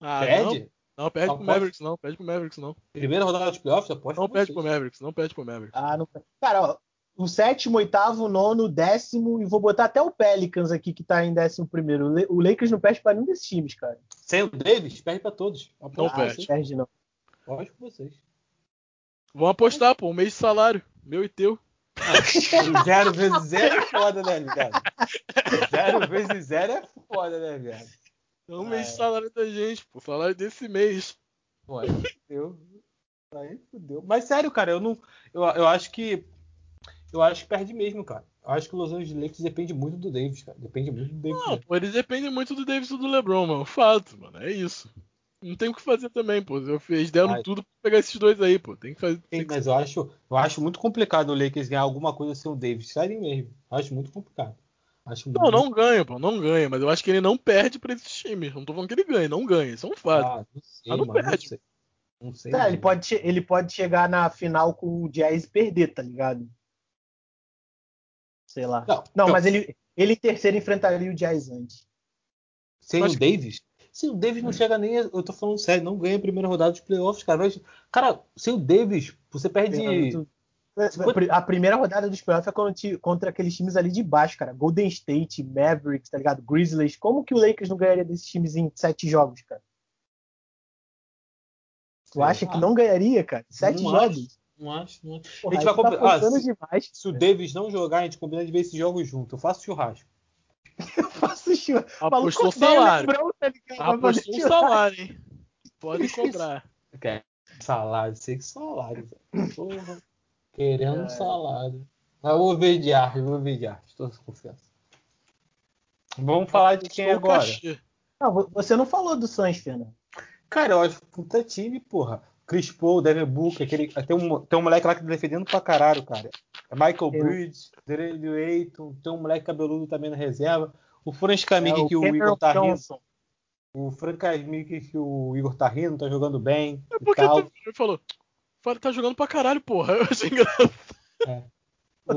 Ah, Perde? não. Não, perde Não pro pode? Mavericks, não. Perde pro Mavericks, não. Primeira rodada de playoffs, aposto Não com perde pro Mavericks, não perde pro Mavericks. Ah, não... Cara, ó, o sétimo, oitavo, nono, décimo, e vou botar até o Pelicans aqui, que tá em décimo primeiro. O La- O Lakers não perde pra nenhum desses times, cara. Sem o Davis, perde pra todos. Aposto Não perde. vocês. Perde, não. Aposto com vocês. Vamos apostar, pô. Um mês de salário. Meu e teu. Zero vezes zero é foda, né, ligado? Zero vezes zero é foda, né, velho? Um mês de É. salário da gente, pô. Salário desse mês. Pô, aí fudeu. Aí fudeu. Mas sério, cara, eu não. Eu, eu acho que. Eu acho que perde mesmo, cara. Eu acho que o Los Angeles Lakers depende muito do Davis, cara. Depende muito do Davis. Não, mesmo. pô, eles dependem muito do Davis e do LeBron, mano. Fato, mano. É isso. Não tem o que fazer também, pô. Eles deram Ai. tudo pra pegar esses dois aí, pô. Tem que fazer. Tem que- mas eu acho, eu acho muito complicado o Lakers ganhar alguma coisa sem o Davis. Sério mesmo. Eu acho muito complicado. Acho Não, muito... não ganha, pô. Não ganha. Mas eu acho que ele não perde pra esses times. Não tô falando que ele ganha, não ganha. Isso é um fato. Ah, não sei, Ah, não mano. Não perde. sei. Não sei. Mano. ele pode, ele pode chegar na final com o Jazz e perder, tá ligado? Sei lá. Não, Não, mas ele, ele em terceiro enfrentaria o Jazz antes. sem Mas- o Davis. Se o Davis não chega nem. Eu tô falando sério, não ganha a primeira rodada dos playoffs, cara. Mas, cara, sem o Davis, você perde. A primeira rodada dos playoffs é contra, contra aqueles times ali de baixo, cara. Golden State, Mavericks, tá ligado? Grizzlies. Como que o Lakers não ganharia desses times em sete jogos, cara? Tu acha que não ganharia, cara? Sete Não jogos? Não acho, não acho. Porra, a gente vai tu tá comprar. Ah, demais. se o Davis não jogar, a gente combina de ver esses jogos junto. Eu faço churrasco. [LAUGHS] Eu faço churrasco. Apostou salário. Tá Apostou um salário, hein? Pode [LAUGHS] cobrar. Quer salário, sei que salário. velho. Porra. Querendo É. salário. Mas eu vou ver de arte, eu vou ver de arte, estou confiança. Vamos falar de quem agora? Não, vo- você não falou do Suns, Fernando. Cara, eu acho puta time, porra. Chris Paul, Devin Booker, aquele, tem, um, tem um moleque lá que tá defendendo pra caralho, cara. É Michael Eu- Bridges, Delaney Ayton, tem um moleque cabeludo também na reserva. O Franz É Kamick que o Cameron Igor tá rindo. Johnson. O Frank Kamick que o Igor tá rindo, tá jogando bem. É e porque tal. tu ele falou. Fala, tá jogando pra caralho, porra. [LAUGHS] Eu achei engraçado.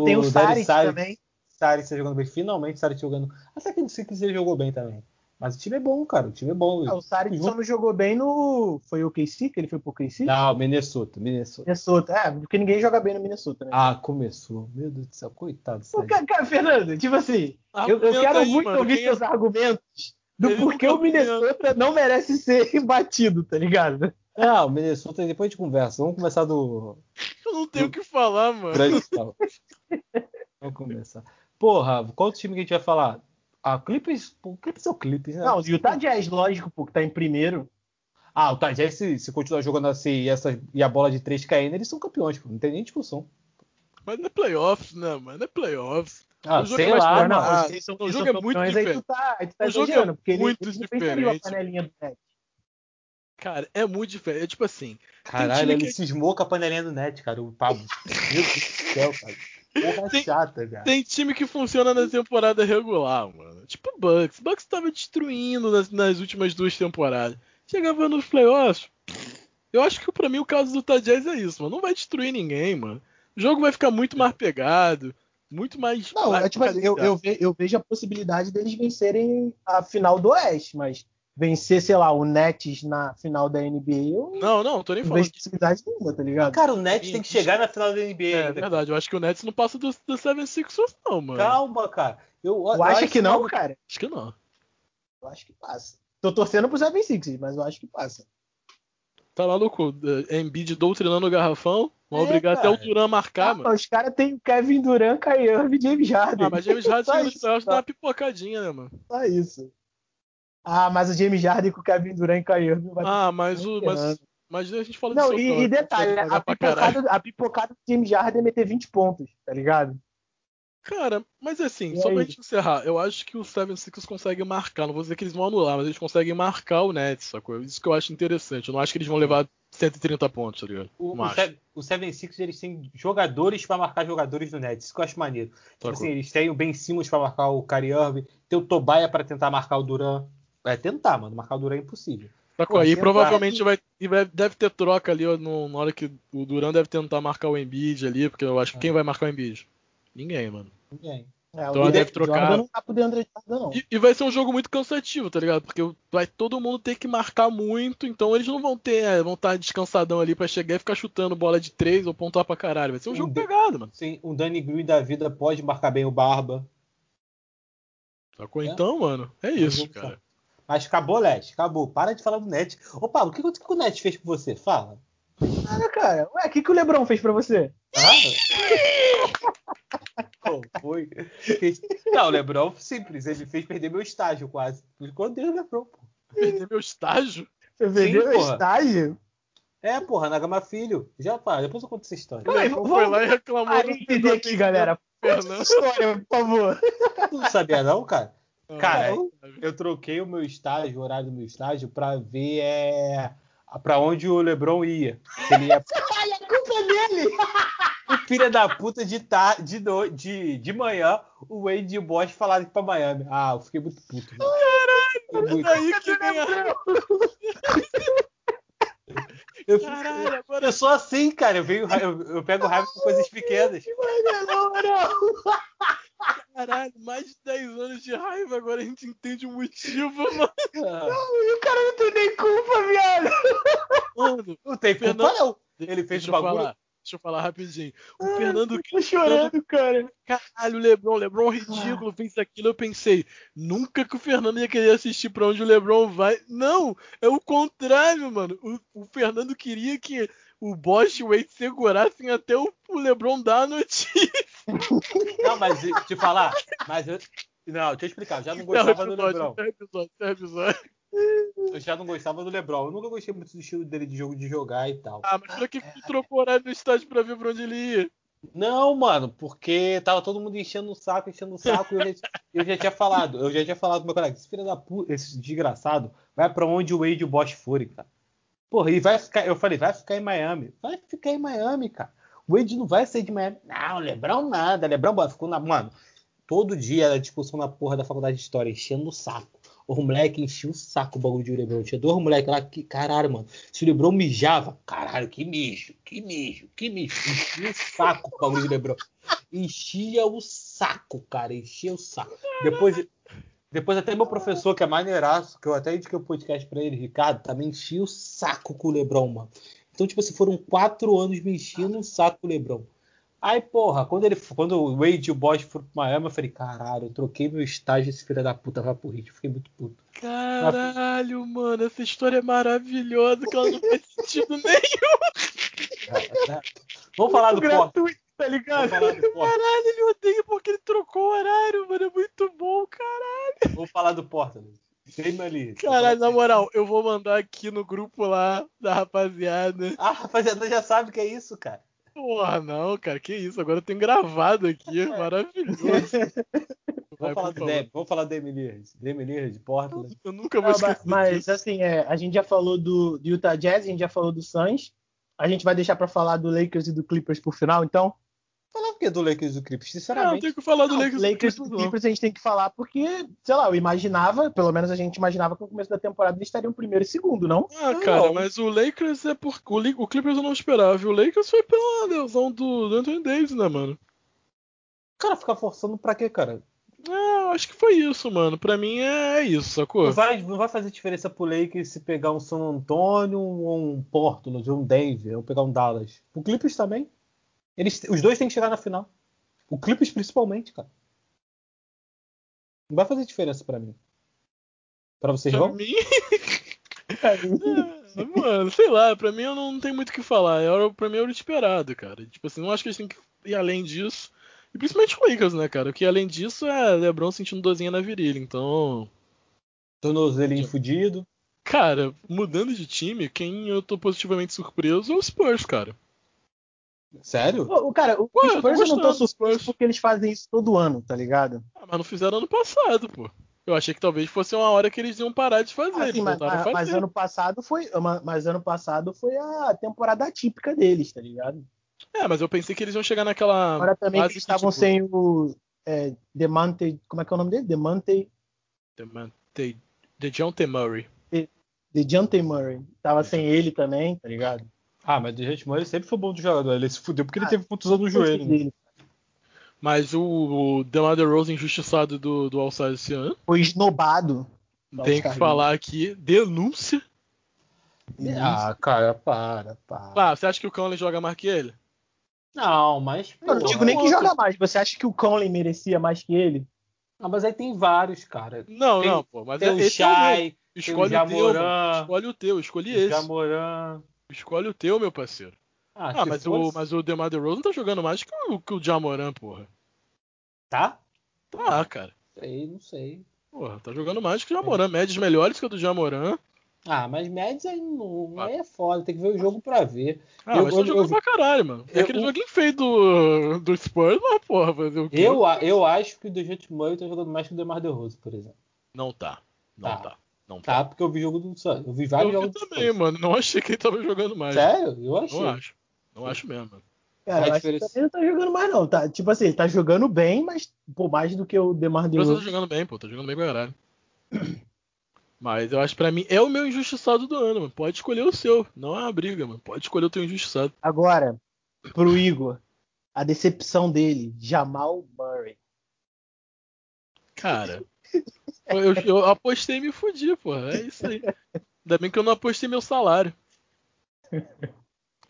Tem o Saric Saric- também. Saric tá jogando bem. Finalmente o Saric jogando. Até que não sei que ele jogou bem também. Mas o time é bom, cara. O time é bom. Ah, o Saric só não jogou bem no. Foi o KC que ele foi pro KC? Não, Minnesota, Minnesota. Minnesota. É, porque ninguém joga bem no Minnesota, né? Ah, começou. Meu Deus do céu, coitado do Pô, cara, cara, Fernando, tipo assim, eu, eu Argumenta quero aí, muito mano, ouvir quem é- seus argumentos do Ele porquê nunca o Minnesota não merece [LAUGHS] ser batido, tá ligado? Ah, o Minnesota, depois a gente conversa. Vamos começar do Eu não tenho o que falar, mano. Vamos começar. Porra, qual time que a gente vai falar? Ah, Clippers. Pô, Clippers é o Clippers, né? Não, o Utah Jazz, lógico, pô, que tá em primeiro. Ah, o Tajé, se, se continuar jogando assim e, essa, e a bola de 3 caindo, eles são campeões, pô. Não tem nem discussão. Mas não é playoffs, né, mano? Não é playoffs. Ah, sei é lá, não, não. o jogo é muito diferente. Aí tu tá, aí tu tá o jogo é porque muito ele, diferente. a panelinha do. Cara, é muito diferente. É tipo assim. Caralho, ele que... cismou com a panelinha do net, cara, o Pablo. [LAUGHS] Meu Deus do céu, cara. Porra tem, chata, cara. Tem time que funciona na temporada regular, mano. Tipo o Bucks. O Bucks tava destruindo nas, nas últimas duas temporadas. Chegava nos playoffs. Eu acho que pra mim o caso do Tajaz é isso, mano. Não vai destruir ninguém, mano. O jogo vai ficar muito mais pegado, muito mais. Não, é, tipo, eu, eu, eu, vejo a possibilidade deles vencerem a final do Oeste, mas vencer, sei lá, o Nets na final da NBA, eu não, não, tô nem falando. Não vejo possibilidade nenhuma, tá ligado? Cara, o Nets tem que chegar na final da NBA. É, verdade, eu acho que o Nets não passa do, do 76ers não, mano. Calma, cara. Eu, eu acho que não, cara? Acho que não. Eu acho que passa. Tô torcendo pro 76ers, mas eu acho que passa. Tá maluco? É, Embiid doutrinando o garrafão. Vão é, obrigar cara. até o Duran a marcar, ah, mano. Os caras têm Kevin Durant, Kyrie Irving e James Harden. Ah, mas James Harden nos playoffs dá uma pipocadinha, né, mano? Só isso. Ah, mas o James Harden com o Kevin Durant e Irving vai Ah, mas o... Mas, mas a gente fala Não, e, e detalhe, a pipocada, a pipocada do James Harden é meter 20 pontos, tá ligado? Cara, mas assim, e só aí? pra gente encerrar, eu acho que o Seven Sixers consegue marcar, não vou dizer que eles vão anular, mas eles conseguem marcar o Nets, sacou? Isso que eu acho interessante. Eu não acho que eles vão levar 130 pontos, tá ligado? O, o, Seven, o eles têm jogadores para marcar jogadores do Nets, isso que eu acho maneiro. Tipo assim, eles têm o Ben Simmons pra marcar o Kyrie Irving, tem o Tobias para tentar marcar o Duran. É tentar, mano, marcar o Duran é impossível. Sacou? Aí provavelmente vai, deve ter troca ali no, na hora que o Duran deve tentar marcar o Embiid ali, porque eu acho que quem vai marcar o Embiid? Ninguém, mano. Ninguém. É, então ela deve trocar. Não tá André não. E, e, vai ser um jogo muito cansativo, tá ligado? Porque vai todo mundo ter que marcar muito, então eles não vão ter, é, vão estar descansadão ali para chegar e ficar chutando bola de três ou pontuar pra caralho. Vai ser um, um jogo pegado, mano. Sim, um Danny Green da vida pode marcar bem o Barba. Sacou? É. Então, mano, é isso, cara. Mas acabou, Net. Acabou. Para de falar do Net. Ô, Paulo, o que, que o Net fez com você? Fala. Nada, cara. Ué, o que, que o Lebron fez pra você? Ah? Pô, foi. Não, o Lebron, simples. Ele fez perder meu estágio quase. Quando deu o Lebron, pô. Perder meu estágio? Você perdeu meu estágio? É, porra, Nagama Filho. Já pá, depois eu conto essa história. Peraí, vamos, foi lá e reclamou. Ah, entender aqui, galera. Fernando. História, por favor. Tu não sabia não, cara? Cara, eu troquei o meu estágio, o horário do meu estágio, pra ver é, pra onde o Lebron ia. Ele ia... [LAUGHS] Ai, a culpa é dele! O filho da puta de, tar... de, no... de, de manhã, o Wade e o Bosch falaram pra Miami. Ah, eu fiquei muito puto. Caralho, muito... daí que. Eu, Caralho, agora... eu sou assim, cara. Eu, venho, eu, eu pego raiva com coisas pequenas. Não, não. Caralho, mais de 10 anos de raiva, agora a gente entende o motivo, [LAUGHS] mano. Não, e o cara não tem nem culpa, viado. Mano, não tem culpa, Fernando... não. Ele fez o bagulho. Falar. Deixa eu falar rapidinho. O Ai, Fernando. Tô chorando, cara. Caralho, o Lebron, o Lebron ridículo, ah. fez aquilo. Eu pensei, nunca que o Fernando ia querer assistir pra onde o Lebron vai. Não, é o contrário, mano. O, o Fernando queria que o Bosch e o Wade segurassem até o, LeBron dar a notícia. Não, mas te falar, mas eu, não, deixa eu explicar, já não gostava do LeBron. Episódio, episódio. Eu já não gostava do LeBron. Eu nunca gostei muito do estilo dele de jogo de jogar e tal. Ah, mas pra que tu trocou o horário do estádio pra ver pra onde ele ia? Não, mano, porque tava todo mundo enchendo o saco, enchendo o saco, e eu já, eu já tinha falado, eu já tinha falado pro meu colega, esse filho da puta, esse desgraçado, vai pra onde o Wade e o Bosch forem, cara. Porra, e vai ficar. Eu falei, vai ficar em Miami. Vai ficar em Miami, cara. O Wade não vai sair de Miami. Não, Lebrão nada. Lebrão ficou na. Mano, todo dia era discussão na porra da faculdade de história, enchendo o saco. O moleque enchia o saco o bagulho de Lebron. Tinha dois moleques lá que, caralho, mano. Se o Lebron mijava, caralho, que mijo, que mijo, que mijo. Enchia o saco o bagulho de Lebron. Enchia o saco, cara, enchia o saco. Depois, depois até meu professor, que é maneiraço, que eu até indiquei o podcast pra ele, Ricardo, também enchia o saco com o Lebron, mano. Então, tipo assim, foram quatro anos me enchendo o saco com o Lebron. Aí, porra, quando, ele, quando o Wade e o Bosch foram pro Miami, eu falei, caralho, eu troquei meu estágio, esse filho da puta vai pro Hit. Eu fiquei muito puto. Caralho, Mas... mano, essa história é maravilhosa, que ela não faz sentido nenhum. É, [LAUGHS] é. Vamos falar do Porto tá ligado? Caralho, ele odeia porque ele trocou o horário, mano. É muito bom, caralho. Vou falar do Portland. Caralho, na moral, eu vou mandar aqui no grupo lá da rapaziada. Ah, rapaziada já sabe o que é isso, cara. Porra, não, cara, que isso. Agora eu tenho gravado aqui, maravilhoso. [LAUGHS] Vamos falar, do Dem, vamos falar do Emily Emily de Portland. Eu nunca vou não, esquecer Mas, disso. assim, é, a gente já falou do, do Utah Jazz, a gente já falou do Suns. A gente vai deixar para falar do Lakers e do Clippers por final, então? Falar o que do Lakers e do Clippers, sinceramente. Não, tem que falar do não, Lakers, Lakers e do Clippers. a gente tem que falar porque, sei lá, eu imaginava, pelo menos a gente imaginava que no começo da temporada eles estariam primeiro e segundo, não? Ah, cara, não. mas o Lakers é por. O, o Clippers eu não esperava. O Lakers foi pela lesão do, do Anthony Davis, né, mano? Cara, ficar forçando pra quê, cara? É, acho que foi isso, mano. Pra mim é isso, sacou? Não vai, não vai fazer diferença pro Lakers se pegar um San Antonio ou um Portland, ou um Denver, ou pegar um Dallas. O Clippers também. Eles, os dois têm que chegar na final. O Clippers principalmente, cara. Não vai fazer diferença para mim. Para vocês pra não? [LAUGHS] Mim... é, mano, sei lá, pra mim eu não, tenho muito o que falar. Era, pra mim era esperado, cara. Tipo assim, não acho que eles têm que ir além disso. E principalmente o Lakers, né, cara? Que além disso é LeBron sentindo dozinha na virilha, então. Tornozelinho fudido. Cara, mudando de time, quem eu tô positivamente surpreso é o Spurs, cara. Sério? O, cara, o Ué, Spurs eu não tô surpreso porque eles fazem isso todo ano, tá ligado? Ah, mas não fizeram ano passado, pô. Eu achei que talvez fosse uma hora que eles iam parar de fazer. Assim, mas, mas, mas, ano passado foi, mas ano passado foi a temporada típica deles, tá ligado? É, mas eu pensei que eles iam chegar naquela. Agora também eles estavam tipo... sem o é, Demante, como é que é o nome dele? Demante. Demante. DeJounte Murray. De, DeJounte Murray. Tava sem ele também, tá ligado? Ah, mas o DeJounte Murray sempre foi bom do jogador. Ele se fudeu porque ah, ele teve contusão no joelho. Né? Mas o, o DeMar DeRozan injustiçado do, do All-Star esse ano. Foi esnobado. Tem que falar aqui, denúncia. Ah, cara, para, para. Ah, você acha que o Conley joga mais que ele? Não, mas. Eu não digo nem que joga mais. Você acha que o Conley merecia mais que ele? Não, mas aí tem vários, cara. Não, tem, não, pô. Mas tem é, o Shai, é o escolhe o, o teu. Escolhe o teu, escolhi esse. Jamoran. Escolhe o teu, meu parceiro. Ah, ah mas, fosse... o, mas o DeMar DeRozan tá jogando mais que o, que o Jamoran, porra. Tá? Tá, cara. Sei, não sei. Porra, tá jogando mais que o Jamoran. Médias melhores que o do Jamoran. Ah, mas médias aí não, ah. aí é foda, tem que ver o jogo pra ver. Ah, eu, mas tá jogando eu, pra caralho, mano. É aquele joguinho feio do, do Spurs, mas porra, fazer o quê? Eu, eu acho que o Dejante Murray tá jogando mais que o DeMar DeRozan, por exemplo. Não tá. Não tá. tá. Não tá. tá, porque eu vi jogo do Santos. Eu vi vários eu vi jogos também, mano. Não achei que ele tava jogando mais. Sério? Eu achei. Não acho. Não acho mesmo, mano. Cara, eu acho que ele não tá jogando mais, não. Tá, tipo assim, ele tá jogando bem, mas pô, mais do que o Demar DeRozan. tá jogando bem, pô. Tá jogando bem pra caralho. [CLEARS THROAT] Mas eu acho que pra mim é o meu injustiçado do ano, mano. Pode escolher o seu. Não é uma briga, mano. Pode escolher o teu injustiçado. Agora, pro Igor, a decepção dele, Jamal Murray. Cara, eu, eu, apostei e me fudi, porra. É isso aí. Ainda bem que eu não apostei meu salário.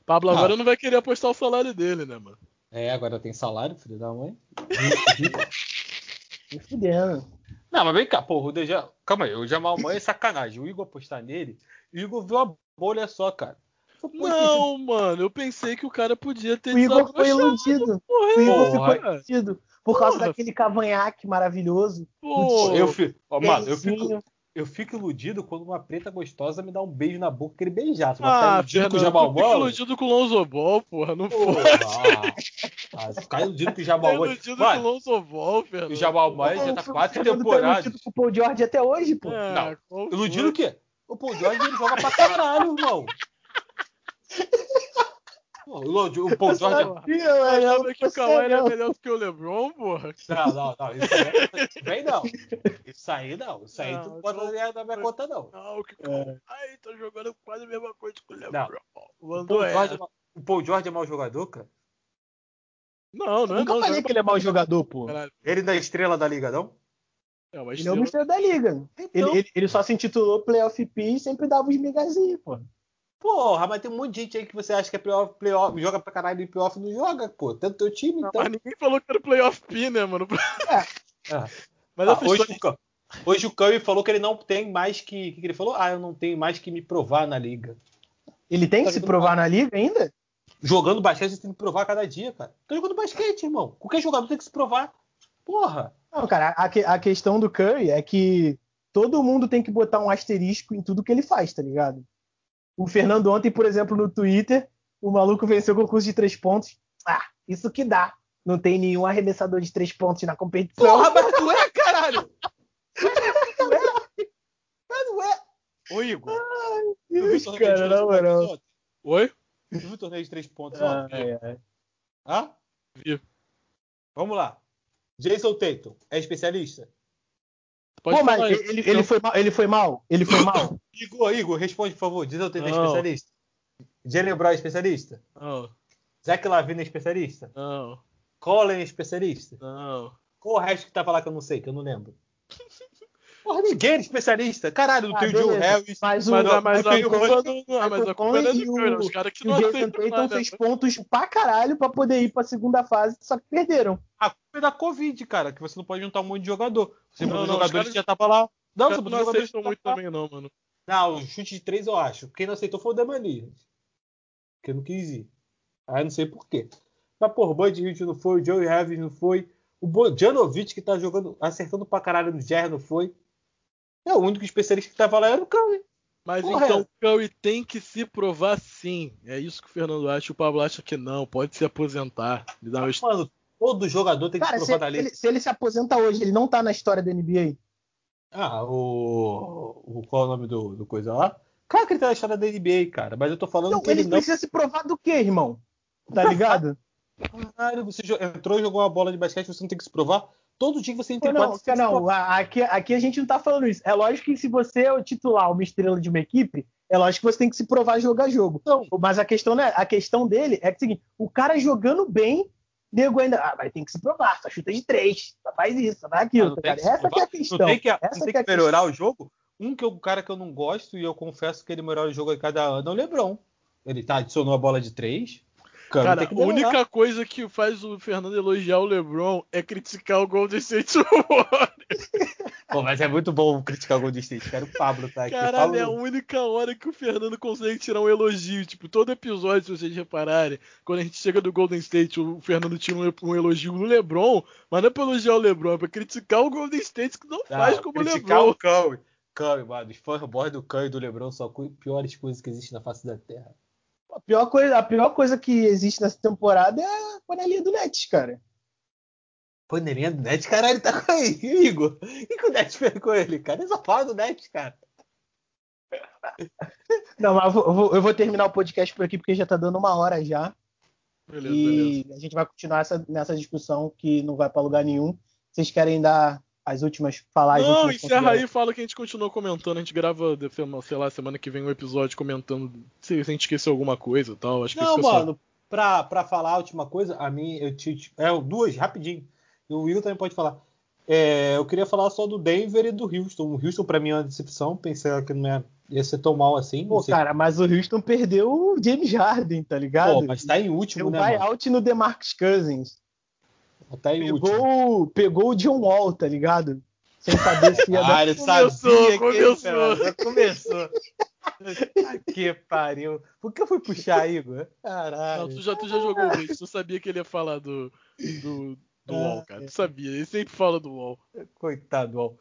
Pablo ah. agora não vai querer apostar o salário dele, né, mano? É, agora tem salário, filho da mãe. [LAUGHS] Me fudendo. Não, mas vem cá, porra, o Deja... Calma aí, o Jamal Mãe é sacanagem. O Igor apostar nele, o Igor viu a bolha só, cara. Não, mano, eu pensei que o cara podia ter O Igor foi iludido. Porra, o Igor porra. ficou iludido. Por causa porra. daquele cavanhaque maravilhoso. Porra. Eu fico, ó, mano, eu fico, eu fico iludido quando uma preta gostosa me dá um beijo na boca, aquele beijaço. Ah, iludido com o Jamal Ball. iludido com o Lonzo Ball, porra, não porra, Ah, [LAUGHS] ficar iludido com o iludido Mano, com o Lonzo Ball, Fernando. O já tá quatro temporadas. iludido com o Paul George até hoje, pô. É, não, iludido o quê? O Paul George ele joga pra caralho, irmão. [LAUGHS] O Paul George. Eu achava que o Kawhi era melhor do que o LeBron, porra. Não, não, não. Isso aí vem não. Isso aí não. Isso aí não, tu não pode fazer na minha conta, não. Não, que é. Ai, tá jogando quase a mesma coisa que o LeBron. O Paul, George, é o Paul George é mau jogador, cara? Não, não é Nunca falei que ele é mau jogador, pô. Ele não é estrela da liga, não? É uma ele é uma estrela da liga. Então... Ele, ele, ele, só se intitulou Playoff P e sempre dava os migazinhos, pô. Porra, mas tem um monte de gente aí que você acha que é playoff, playoff joga pra caralho em playoff não joga, pô. Tanto teu time, não, então. Mas ninguém falou que era playoff P, né, mano? É. é. [LAUGHS] Mas ah, hoje, o, hoje o Curry falou que ele não tem mais que. O que, que ele falou? Ah, eu não tenho mais que me provar na liga. Ele tem que se provar na liga ainda? Jogando basquete, você tem que provar cada dia, cara. Tá jogando basquete, irmão. Qualquer jogador tem que se provar. Porra. Não, cara, a, a questão do Curry é que todo mundo tem que botar um asterisco em tudo que ele faz, tá ligado? O Fernando ontem, por exemplo, no Twitter, o maluco venceu o concurso de três pontos. Ah, isso que dá. Não tem nenhum arremessador de três pontos na competição. Porra, mas tu é, caralho! tu é? Mas não é. Ô, Igor. Ai, Deus, cara, na moral. Oi? Tu viu o torneio de três pontos ah, É, é. Hã? Vi. Vamos lá. Jason Tatum é especialista? Pode Pô, mas ele, ele, foi mal, ele foi mal? Ele foi mal? [COUGHS] Igor, Igor, responde, por favor. Jason Tatum é especialista? Jalen Brown é especialista? Não. Zach Lavine é especialista? Não. Colin é especialista? Não. Qual o resto que tava lá que eu não sei, que eu não lembro? [LAUGHS] Porra, ninguém é especialista. Caralho, não ah, tem o Joe Harris. Mas o, mas, mas, mas a culpa não, mas a culpa é do Curry, os caras que não aceitam. O Jason fez pontos pra caralho pra poder ir pra segunda fase, só que perderam. A culpa é da Covid, cara, que você não pode juntar um monte de jogador. Você não, não, jogadores caras, já tava lá. Não, você não aceitam muito também não, mano. Não, o chute de três eu acho. Quem não aceitou foi o Demani. Porque não quis ir. Aí não sei porquê. Mas, porra, o Bud não foi, o Joey Harris não foi. O Bojanovic, que tá jogando, acertando pra caralho no Jerry, não foi. É o único especialista que tava lá era o Curry. Mas Porra, então o Curry tem que se provar sim. É isso que o Fernando acha. O Pablo acha que não. Pode se aposentar. Ele dá uma... Mano, todo jogador tem que Cara, se provar se, ele, se ele se aposenta hoje, ele não tá na história da NBA. Ah, o. o qual é o nome do, do coisa lá? Claro que ele tá na história da NBA, cara. Mas eu tô falando não, que ele, ele não. precisa se provar do quê, irmão? Tá ligado? [LAUGHS] Caralho, você entrou e jogou uma bola de basquete, você não tem que se provar? Todo dia você entra não, não, não aqui, aqui a gente não tá falando isso. É lógico que se você é o titular, uma estrela de uma equipe, é lógico que você tem que se provar jogo a jogo. Não. Mas a questão, né, a questão dele é que é o seguinte, o cara jogando bem, nego ainda, ah, mas tem que se provar, só chuta de três, só faz isso, só faz aquilo. Tá Essa é a questão. Não tem que, Essa não tem que, que melhorar o jogo. Um que é o cara que eu não gosto, e eu confesso que ele melhora o jogo a cada ano, é o Lebron. Ele tá, adicionou a bola de três, Cara, a única coisa que faz o Fernando elogiar o LeBron é criticar o Golden State Warriors. Pô, mas é muito bom criticar o Golden State. Quero o Pablo tá aqui. Caralho, é a única hora que o Fernando consegue tirar um elogio. Tipo, todo episódio, se vocês repararem, quando a gente chega do Golden State, o Fernando tira um, elogio no LeBron, mas não é pra elogiar o LeBron, é pra criticar o Golden State que não, não faz como o LeBron. Criticar o Curry. Curry, mano. Os fanboys do Curry e do LeBron são as piores coisas que existem na face da Terra. A pior, coisa, a pior coisa que existe nessa temporada é a panelinha do Nets, cara. Panelinha do Nets? Caralho, tá com aí, Igor. O que, o Nets fez com ele, cara? Ele só fala do Nets, cara. Não, mas eu vou, eu vou, terminar o podcast por aqui porque já tá dando uma hora já. Beleza, e beleza. a gente vai continuar essa, nessa discussão que não vai para lugar nenhum. Vocês querem dar as últimas falar Não, últimas encerra aí e fala que a gente continua comentando. A gente grava, sei lá, semana que vem um episódio comentando se a gente esqueceu alguma coisa e tal. Acho que Não, mano, pra, pra falar a última coisa, a mim, eu te. É, duas, rapidinho. O Will também pode falar. É, eu queria falar só do Denver e do Houston. O Houston, pra mim, é uma decepção. Pensei que não ia, ia ser tão mal assim. Pô, cara, mas o Houston perdeu o James Harden, tá ligado? Pô, mas tá em último, Deu né? out no DeMarcus Cousins. Tá em pegou, pegou o John Wall, tá ligado? Sem saber se ia dar. Ah, começou, começou. já começou. que pariu. Por que eu fui puxar, Igor? Caralho. Não, tu já, tu já jogou o vídeo, tu sabia que ele ia falar do, do, do ah, Wall, cara. Tu sabia, ele sempre fala do Wall. Coitado do Wall.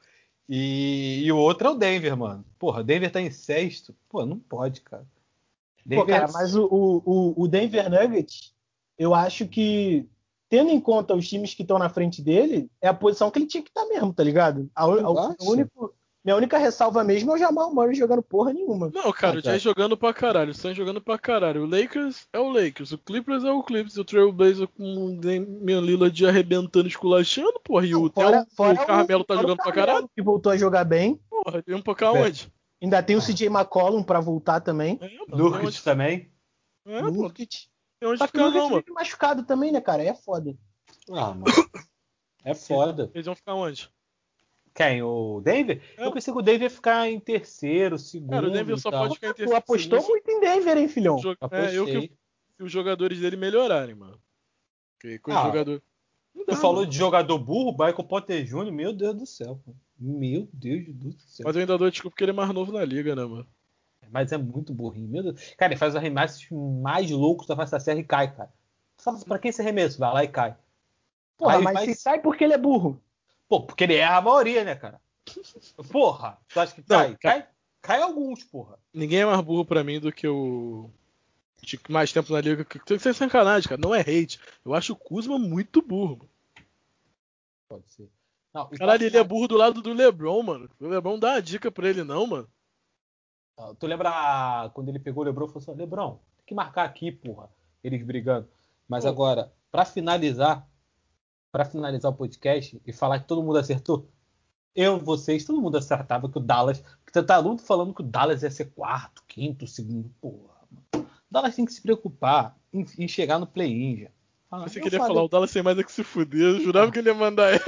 E, e o outro é o Denver, mano. Porra, Denver tá em sexto. Pô, não pode, cara. Denver... Pô, cara, mas o, o, o Denver Nuggets, eu acho que tendo em conta os times que estão na frente dele, é a posição que ele tinha que estar tá mesmo, tá ligado? A, a, a único, minha única ressalva mesmo é o Jamal Murray jogando porra nenhuma. Não, cara, o Jay jogando pra caralho, o Suns jogando pra caralho. O Lakers é o Lakers, o Clippers é o Clippers, o Trailblazer com o Damian Lillard arrebentando, esculachando, porra. E o, fora, fora o Carmelo tá jogando pra caralho. Que voltou a jogar bem. Porra, tem um pouco aonde? Ainda tem o CJ McCollum pra voltar também. É, Nurkic também. É, Nurkic. Tem onde Só que ficar, não, mano. machucado também, né, cara? É foda. Ah, mano. [COUGHS] É foda. Eles vão ficar onde? Quem? O Denver? É. Eu pensei que o Denver ia ficar em terceiro, segundo. Cara, o Denver só pode ficar em terceiro. Tu apostou segundo. muito em Denver, hein, filhão? Jo é, eu que os jogadores dele melhorarem, mano. Porque com ah, jogador. Tu falou mano. de jogador burro, Michael Potter Jr., meu Deus do céu. Meu Deus do céu. Mas eu ainda dou desculpa porque ele é mais novo na liga, né, mano? Mas é muito burrinho, meu Deus. Cara, ele faz os arremessos mais loucos da face da serra e cai, cara. Fala, pra que esse arremesso? Vai lá e cai. Porra, Aí mas faz... se sai porque ele é burro. Pô, porque ele erra a maioria, né, cara? Porra, tu acha que Não, cai? cai? Cai alguns, porra. Ninguém é mais burro pra mim do que o. de mais tempo na liga. Tem que ser sacanagem, cara. Não é hate. Eu acho o Kuzma muito burro. mano. Pode ser. Não, Caralho, pra ele é burro do lado do Lebron, mano. O Lebron dá uma dica pra ele, não, mano. Tu lembra quando ele pegou o Lebron e falou assim: Lebron, tem que marcar aqui, porra. Eles brigando. Mas Pô. agora, pra finalizar, pra finalizar o podcast e falar que todo mundo acertou, eu, vocês, todo mundo acertava que o Dallas. Porque tá mundo falando que o Dallas ia ser quarto, quinto, segundo. Porra, mano. O Dallas tem que se preocupar em, em chegar no play-in já. Ah, Você queria falei- falar o Dallas sem mais é que se fuder. Eu jurava que ele ia mandar ela.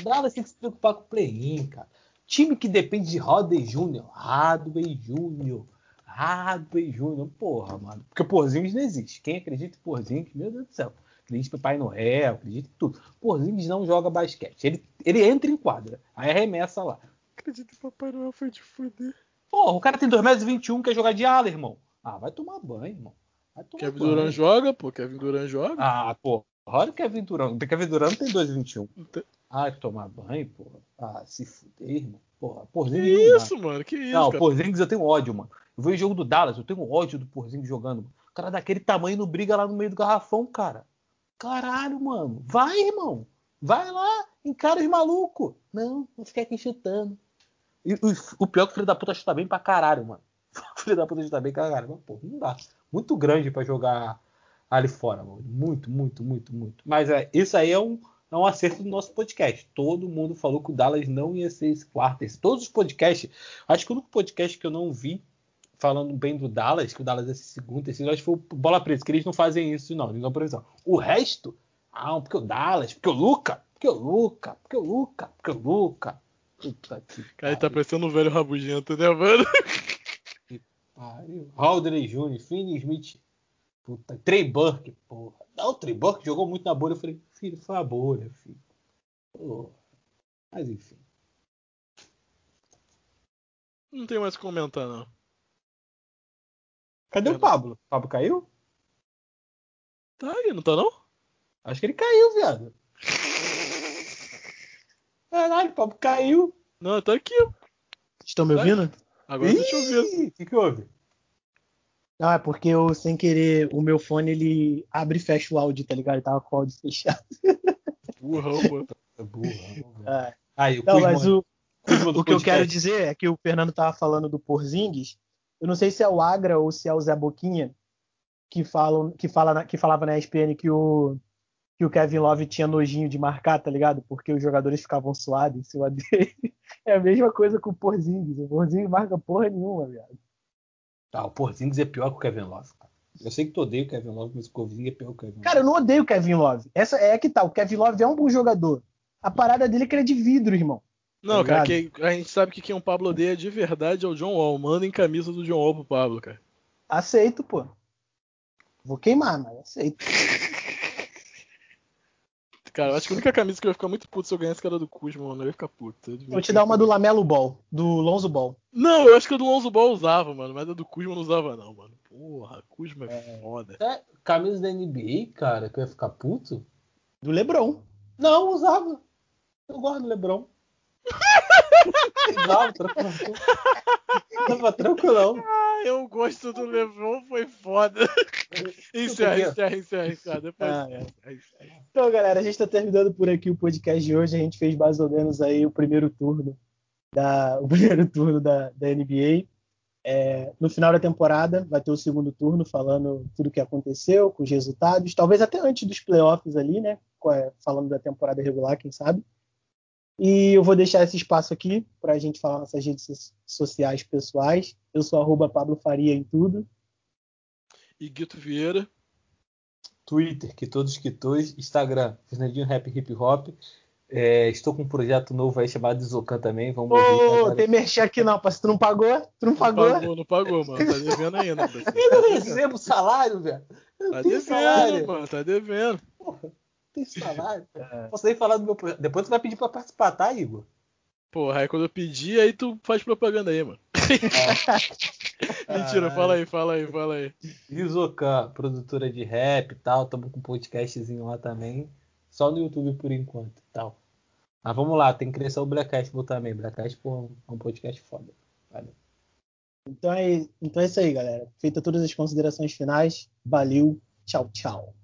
O Dallas tem que se preocupar com o play-in, cara. Time que depende de Rodney Jr. Radway Jr. Radway Jr. Porra, mano. Porque o Porzingis não existe. Quem acredita em Porzingis, meu Deus do céu. Acredita em Papai Noel, acredita em tudo. Porzingis não joga basquete. Ele, ele entra em quadra, aí arremessa lá. Acredito que Papai Noel foi te fuder. Porra, o cara tem 2,21m, quer jogar de ala, irmão. Ah, vai tomar banho, irmão. Vai tomar Kevin banho. Durant joga, pô. Kevin Durant joga. Ah, pô. Olha o Kevin Durant. O Kevin Durant tem 2,21. Ah, tomar banho, porra. Ah, se fuder, irmão. Porra, Que Porzingis não dá. isso, mano? Que isso, Não, cara? Porzingis eu tenho ódio, mano. Eu vejo o jogo do Dallas, eu tenho ódio do Porzingis jogando. mano. O cara daquele tamanho não briga lá no meio do garrafão, cara. Caralho, mano. Vai, irmão. Vai lá, encara os malucos. Não, vou ficar aqui chutando. E o, o pior é que o filho da puta chuta bem pra caralho, mano. [LAUGHS] O filho da puta chuta bem pra caralho. Mas, pô, não dá. Muito grande pra jogar ali fora, mano. Muito, muito, muito, muito. Mas é, isso aí é um, é um acerto do nosso podcast. Todo mundo falou que o Dallas não ia ser esse quarto. Todos os podcasts. Acho que o único podcast que eu não vi falando bem do Dallas, que o Dallas é esse segundo, terceiro, acho que foi o Bola Preta, que eles não fazem isso, não. Eles dão previsão. O resto, ah, porque o Dallas, porque o Luca, porque o Luca, porque o Luca, porque o Luca. Puta que Cara, ele tá parecendo um velho rabugento, né, mano? Pariu. Haldley Jr., Finney Smith. Puta, Trey Burke, porra. Não, o Trey Burke jogou muito na bolha. Eu falei, filho, foi a bolha, filho. Porra. Mas enfim. Não tem mais o que comentar, não. Cadê o Pablo? O Pablo caiu? Tá aí, não tá não? Acho que ele caiu, viado. [LAUGHS] Caralho, o Pablo caiu. Não, tá aqui. Estão me ouvindo? Agora eu tô te ouvindo. O que, que houve? Não, é porque eu, sem querer, o meu fone ele abre e fecha o áudio, tá ligado? Ele tava com o áudio fechado. Burrão, mano. É burro, é. Ah, Aí, o Não, mas o, o que eu quero podcast. dizer é que o Fernando tava falando do Porzingis. Eu não sei se é o Agra ou se é o Zé Boquinha que, falam, que, fala na- que falava na ESPN que o, que o Kevin Love tinha nojinho de marcar, tá ligado? Porque os jogadores ficavam suados em cima [LAUGHS] dele. É a mesma coisa com o Porzingis. O Porzingis marca porra nenhuma, viado. Tá, o Porzingis é pior que o Kevin Love. cara. Eu sei que tu odeia o Kevin Love, mas o Porzingis é pior que o Kevin Love. Cara, eu não odeio o Kevin Love. Essa é que tá. O Kevin Love é um bom jogador. A parada dele é que ele é de vidro, irmão. Não, Tá cara, quem- a gente sabe que quem o Pablo odeia de verdade é o John Wall. Manda em camisa do John Wall pro Pablo, cara. Aceito, pô. Vou queimar, mas aceito. [LAUGHS] Cara, eu acho que a única camisa que eu ia ficar muito puto se eu ganhasse era do Kuzma, mano. Eu ia ficar puto. Eu Vou te dar uma do Lamelo Ball, do Lonzo Ball. Não, eu acho que a do Lonzo Ball usava, mano. Mas a do Kuzma não usava, não, mano. Porra, Kuzma é foda. É, camisa da NBA, cara, que eu ia ficar puto? Do LeBron. Não, usava. Eu gosto do Lebron. Usava, tranquilo. Tava tranquilão. Ah, eu gosto do Lebron, foi foda. encerra, encerra, encerra, encerra. Depois. Ah, é. encerra, encerra. Então, galera, a gente está terminando por aqui o podcast de hoje. A gente fez mais ou menos aí o primeiro turno da, o primeiro turno da, da NBA. É, no final da temporada vai ter o segundo turno falando tudo o que aconteceu, com os resultados, talvez até antes dos playoffs ali, né? a- Falando da temporada regular, quem sabe. E eu vou deixar esse espaço aqui para a gente falar nossas redes so- sociais pessoais. Eu sou arroba Pablo Faria em tudo. E Guito Vieira. Twitter, que todos que todos. Instagram, Fernandinho Rap Hip Hop. É, estou com um projeto novo aí chamado Desocan também. Vamos. Ô, agora. tem merchan aqui não, parceiro. Tu não pagou? Tu não Não pagou? pagou, não pagou, mano. Tá devendo ainda. [LAUGHS] Eu Tá não devendo. recebo salário, velho. Tá devendo, salário. mano. Tá devendo. Porra, não tenho salário. É. Posso nem falar do meu projeto. Depois tu vai pedir pra participar, tá, Igor? Porra, aí quando eu pedir, aí tu faz propaganda aí, mano. [LAUGHS] Mentira, fala aí, fala aí, fala aí. Isocan, produtora de rap e tal. Tamo com um podcastzinho lá também. Só no YouTube por enquanto e tal. Mas vamos lá, tem que crescer o Blackcast também. Blackcast pô, é um podcast foda. Valeu. Então é, então é isso aí, galera. Feita todas as considerações finais, valeu, tchau, tchau.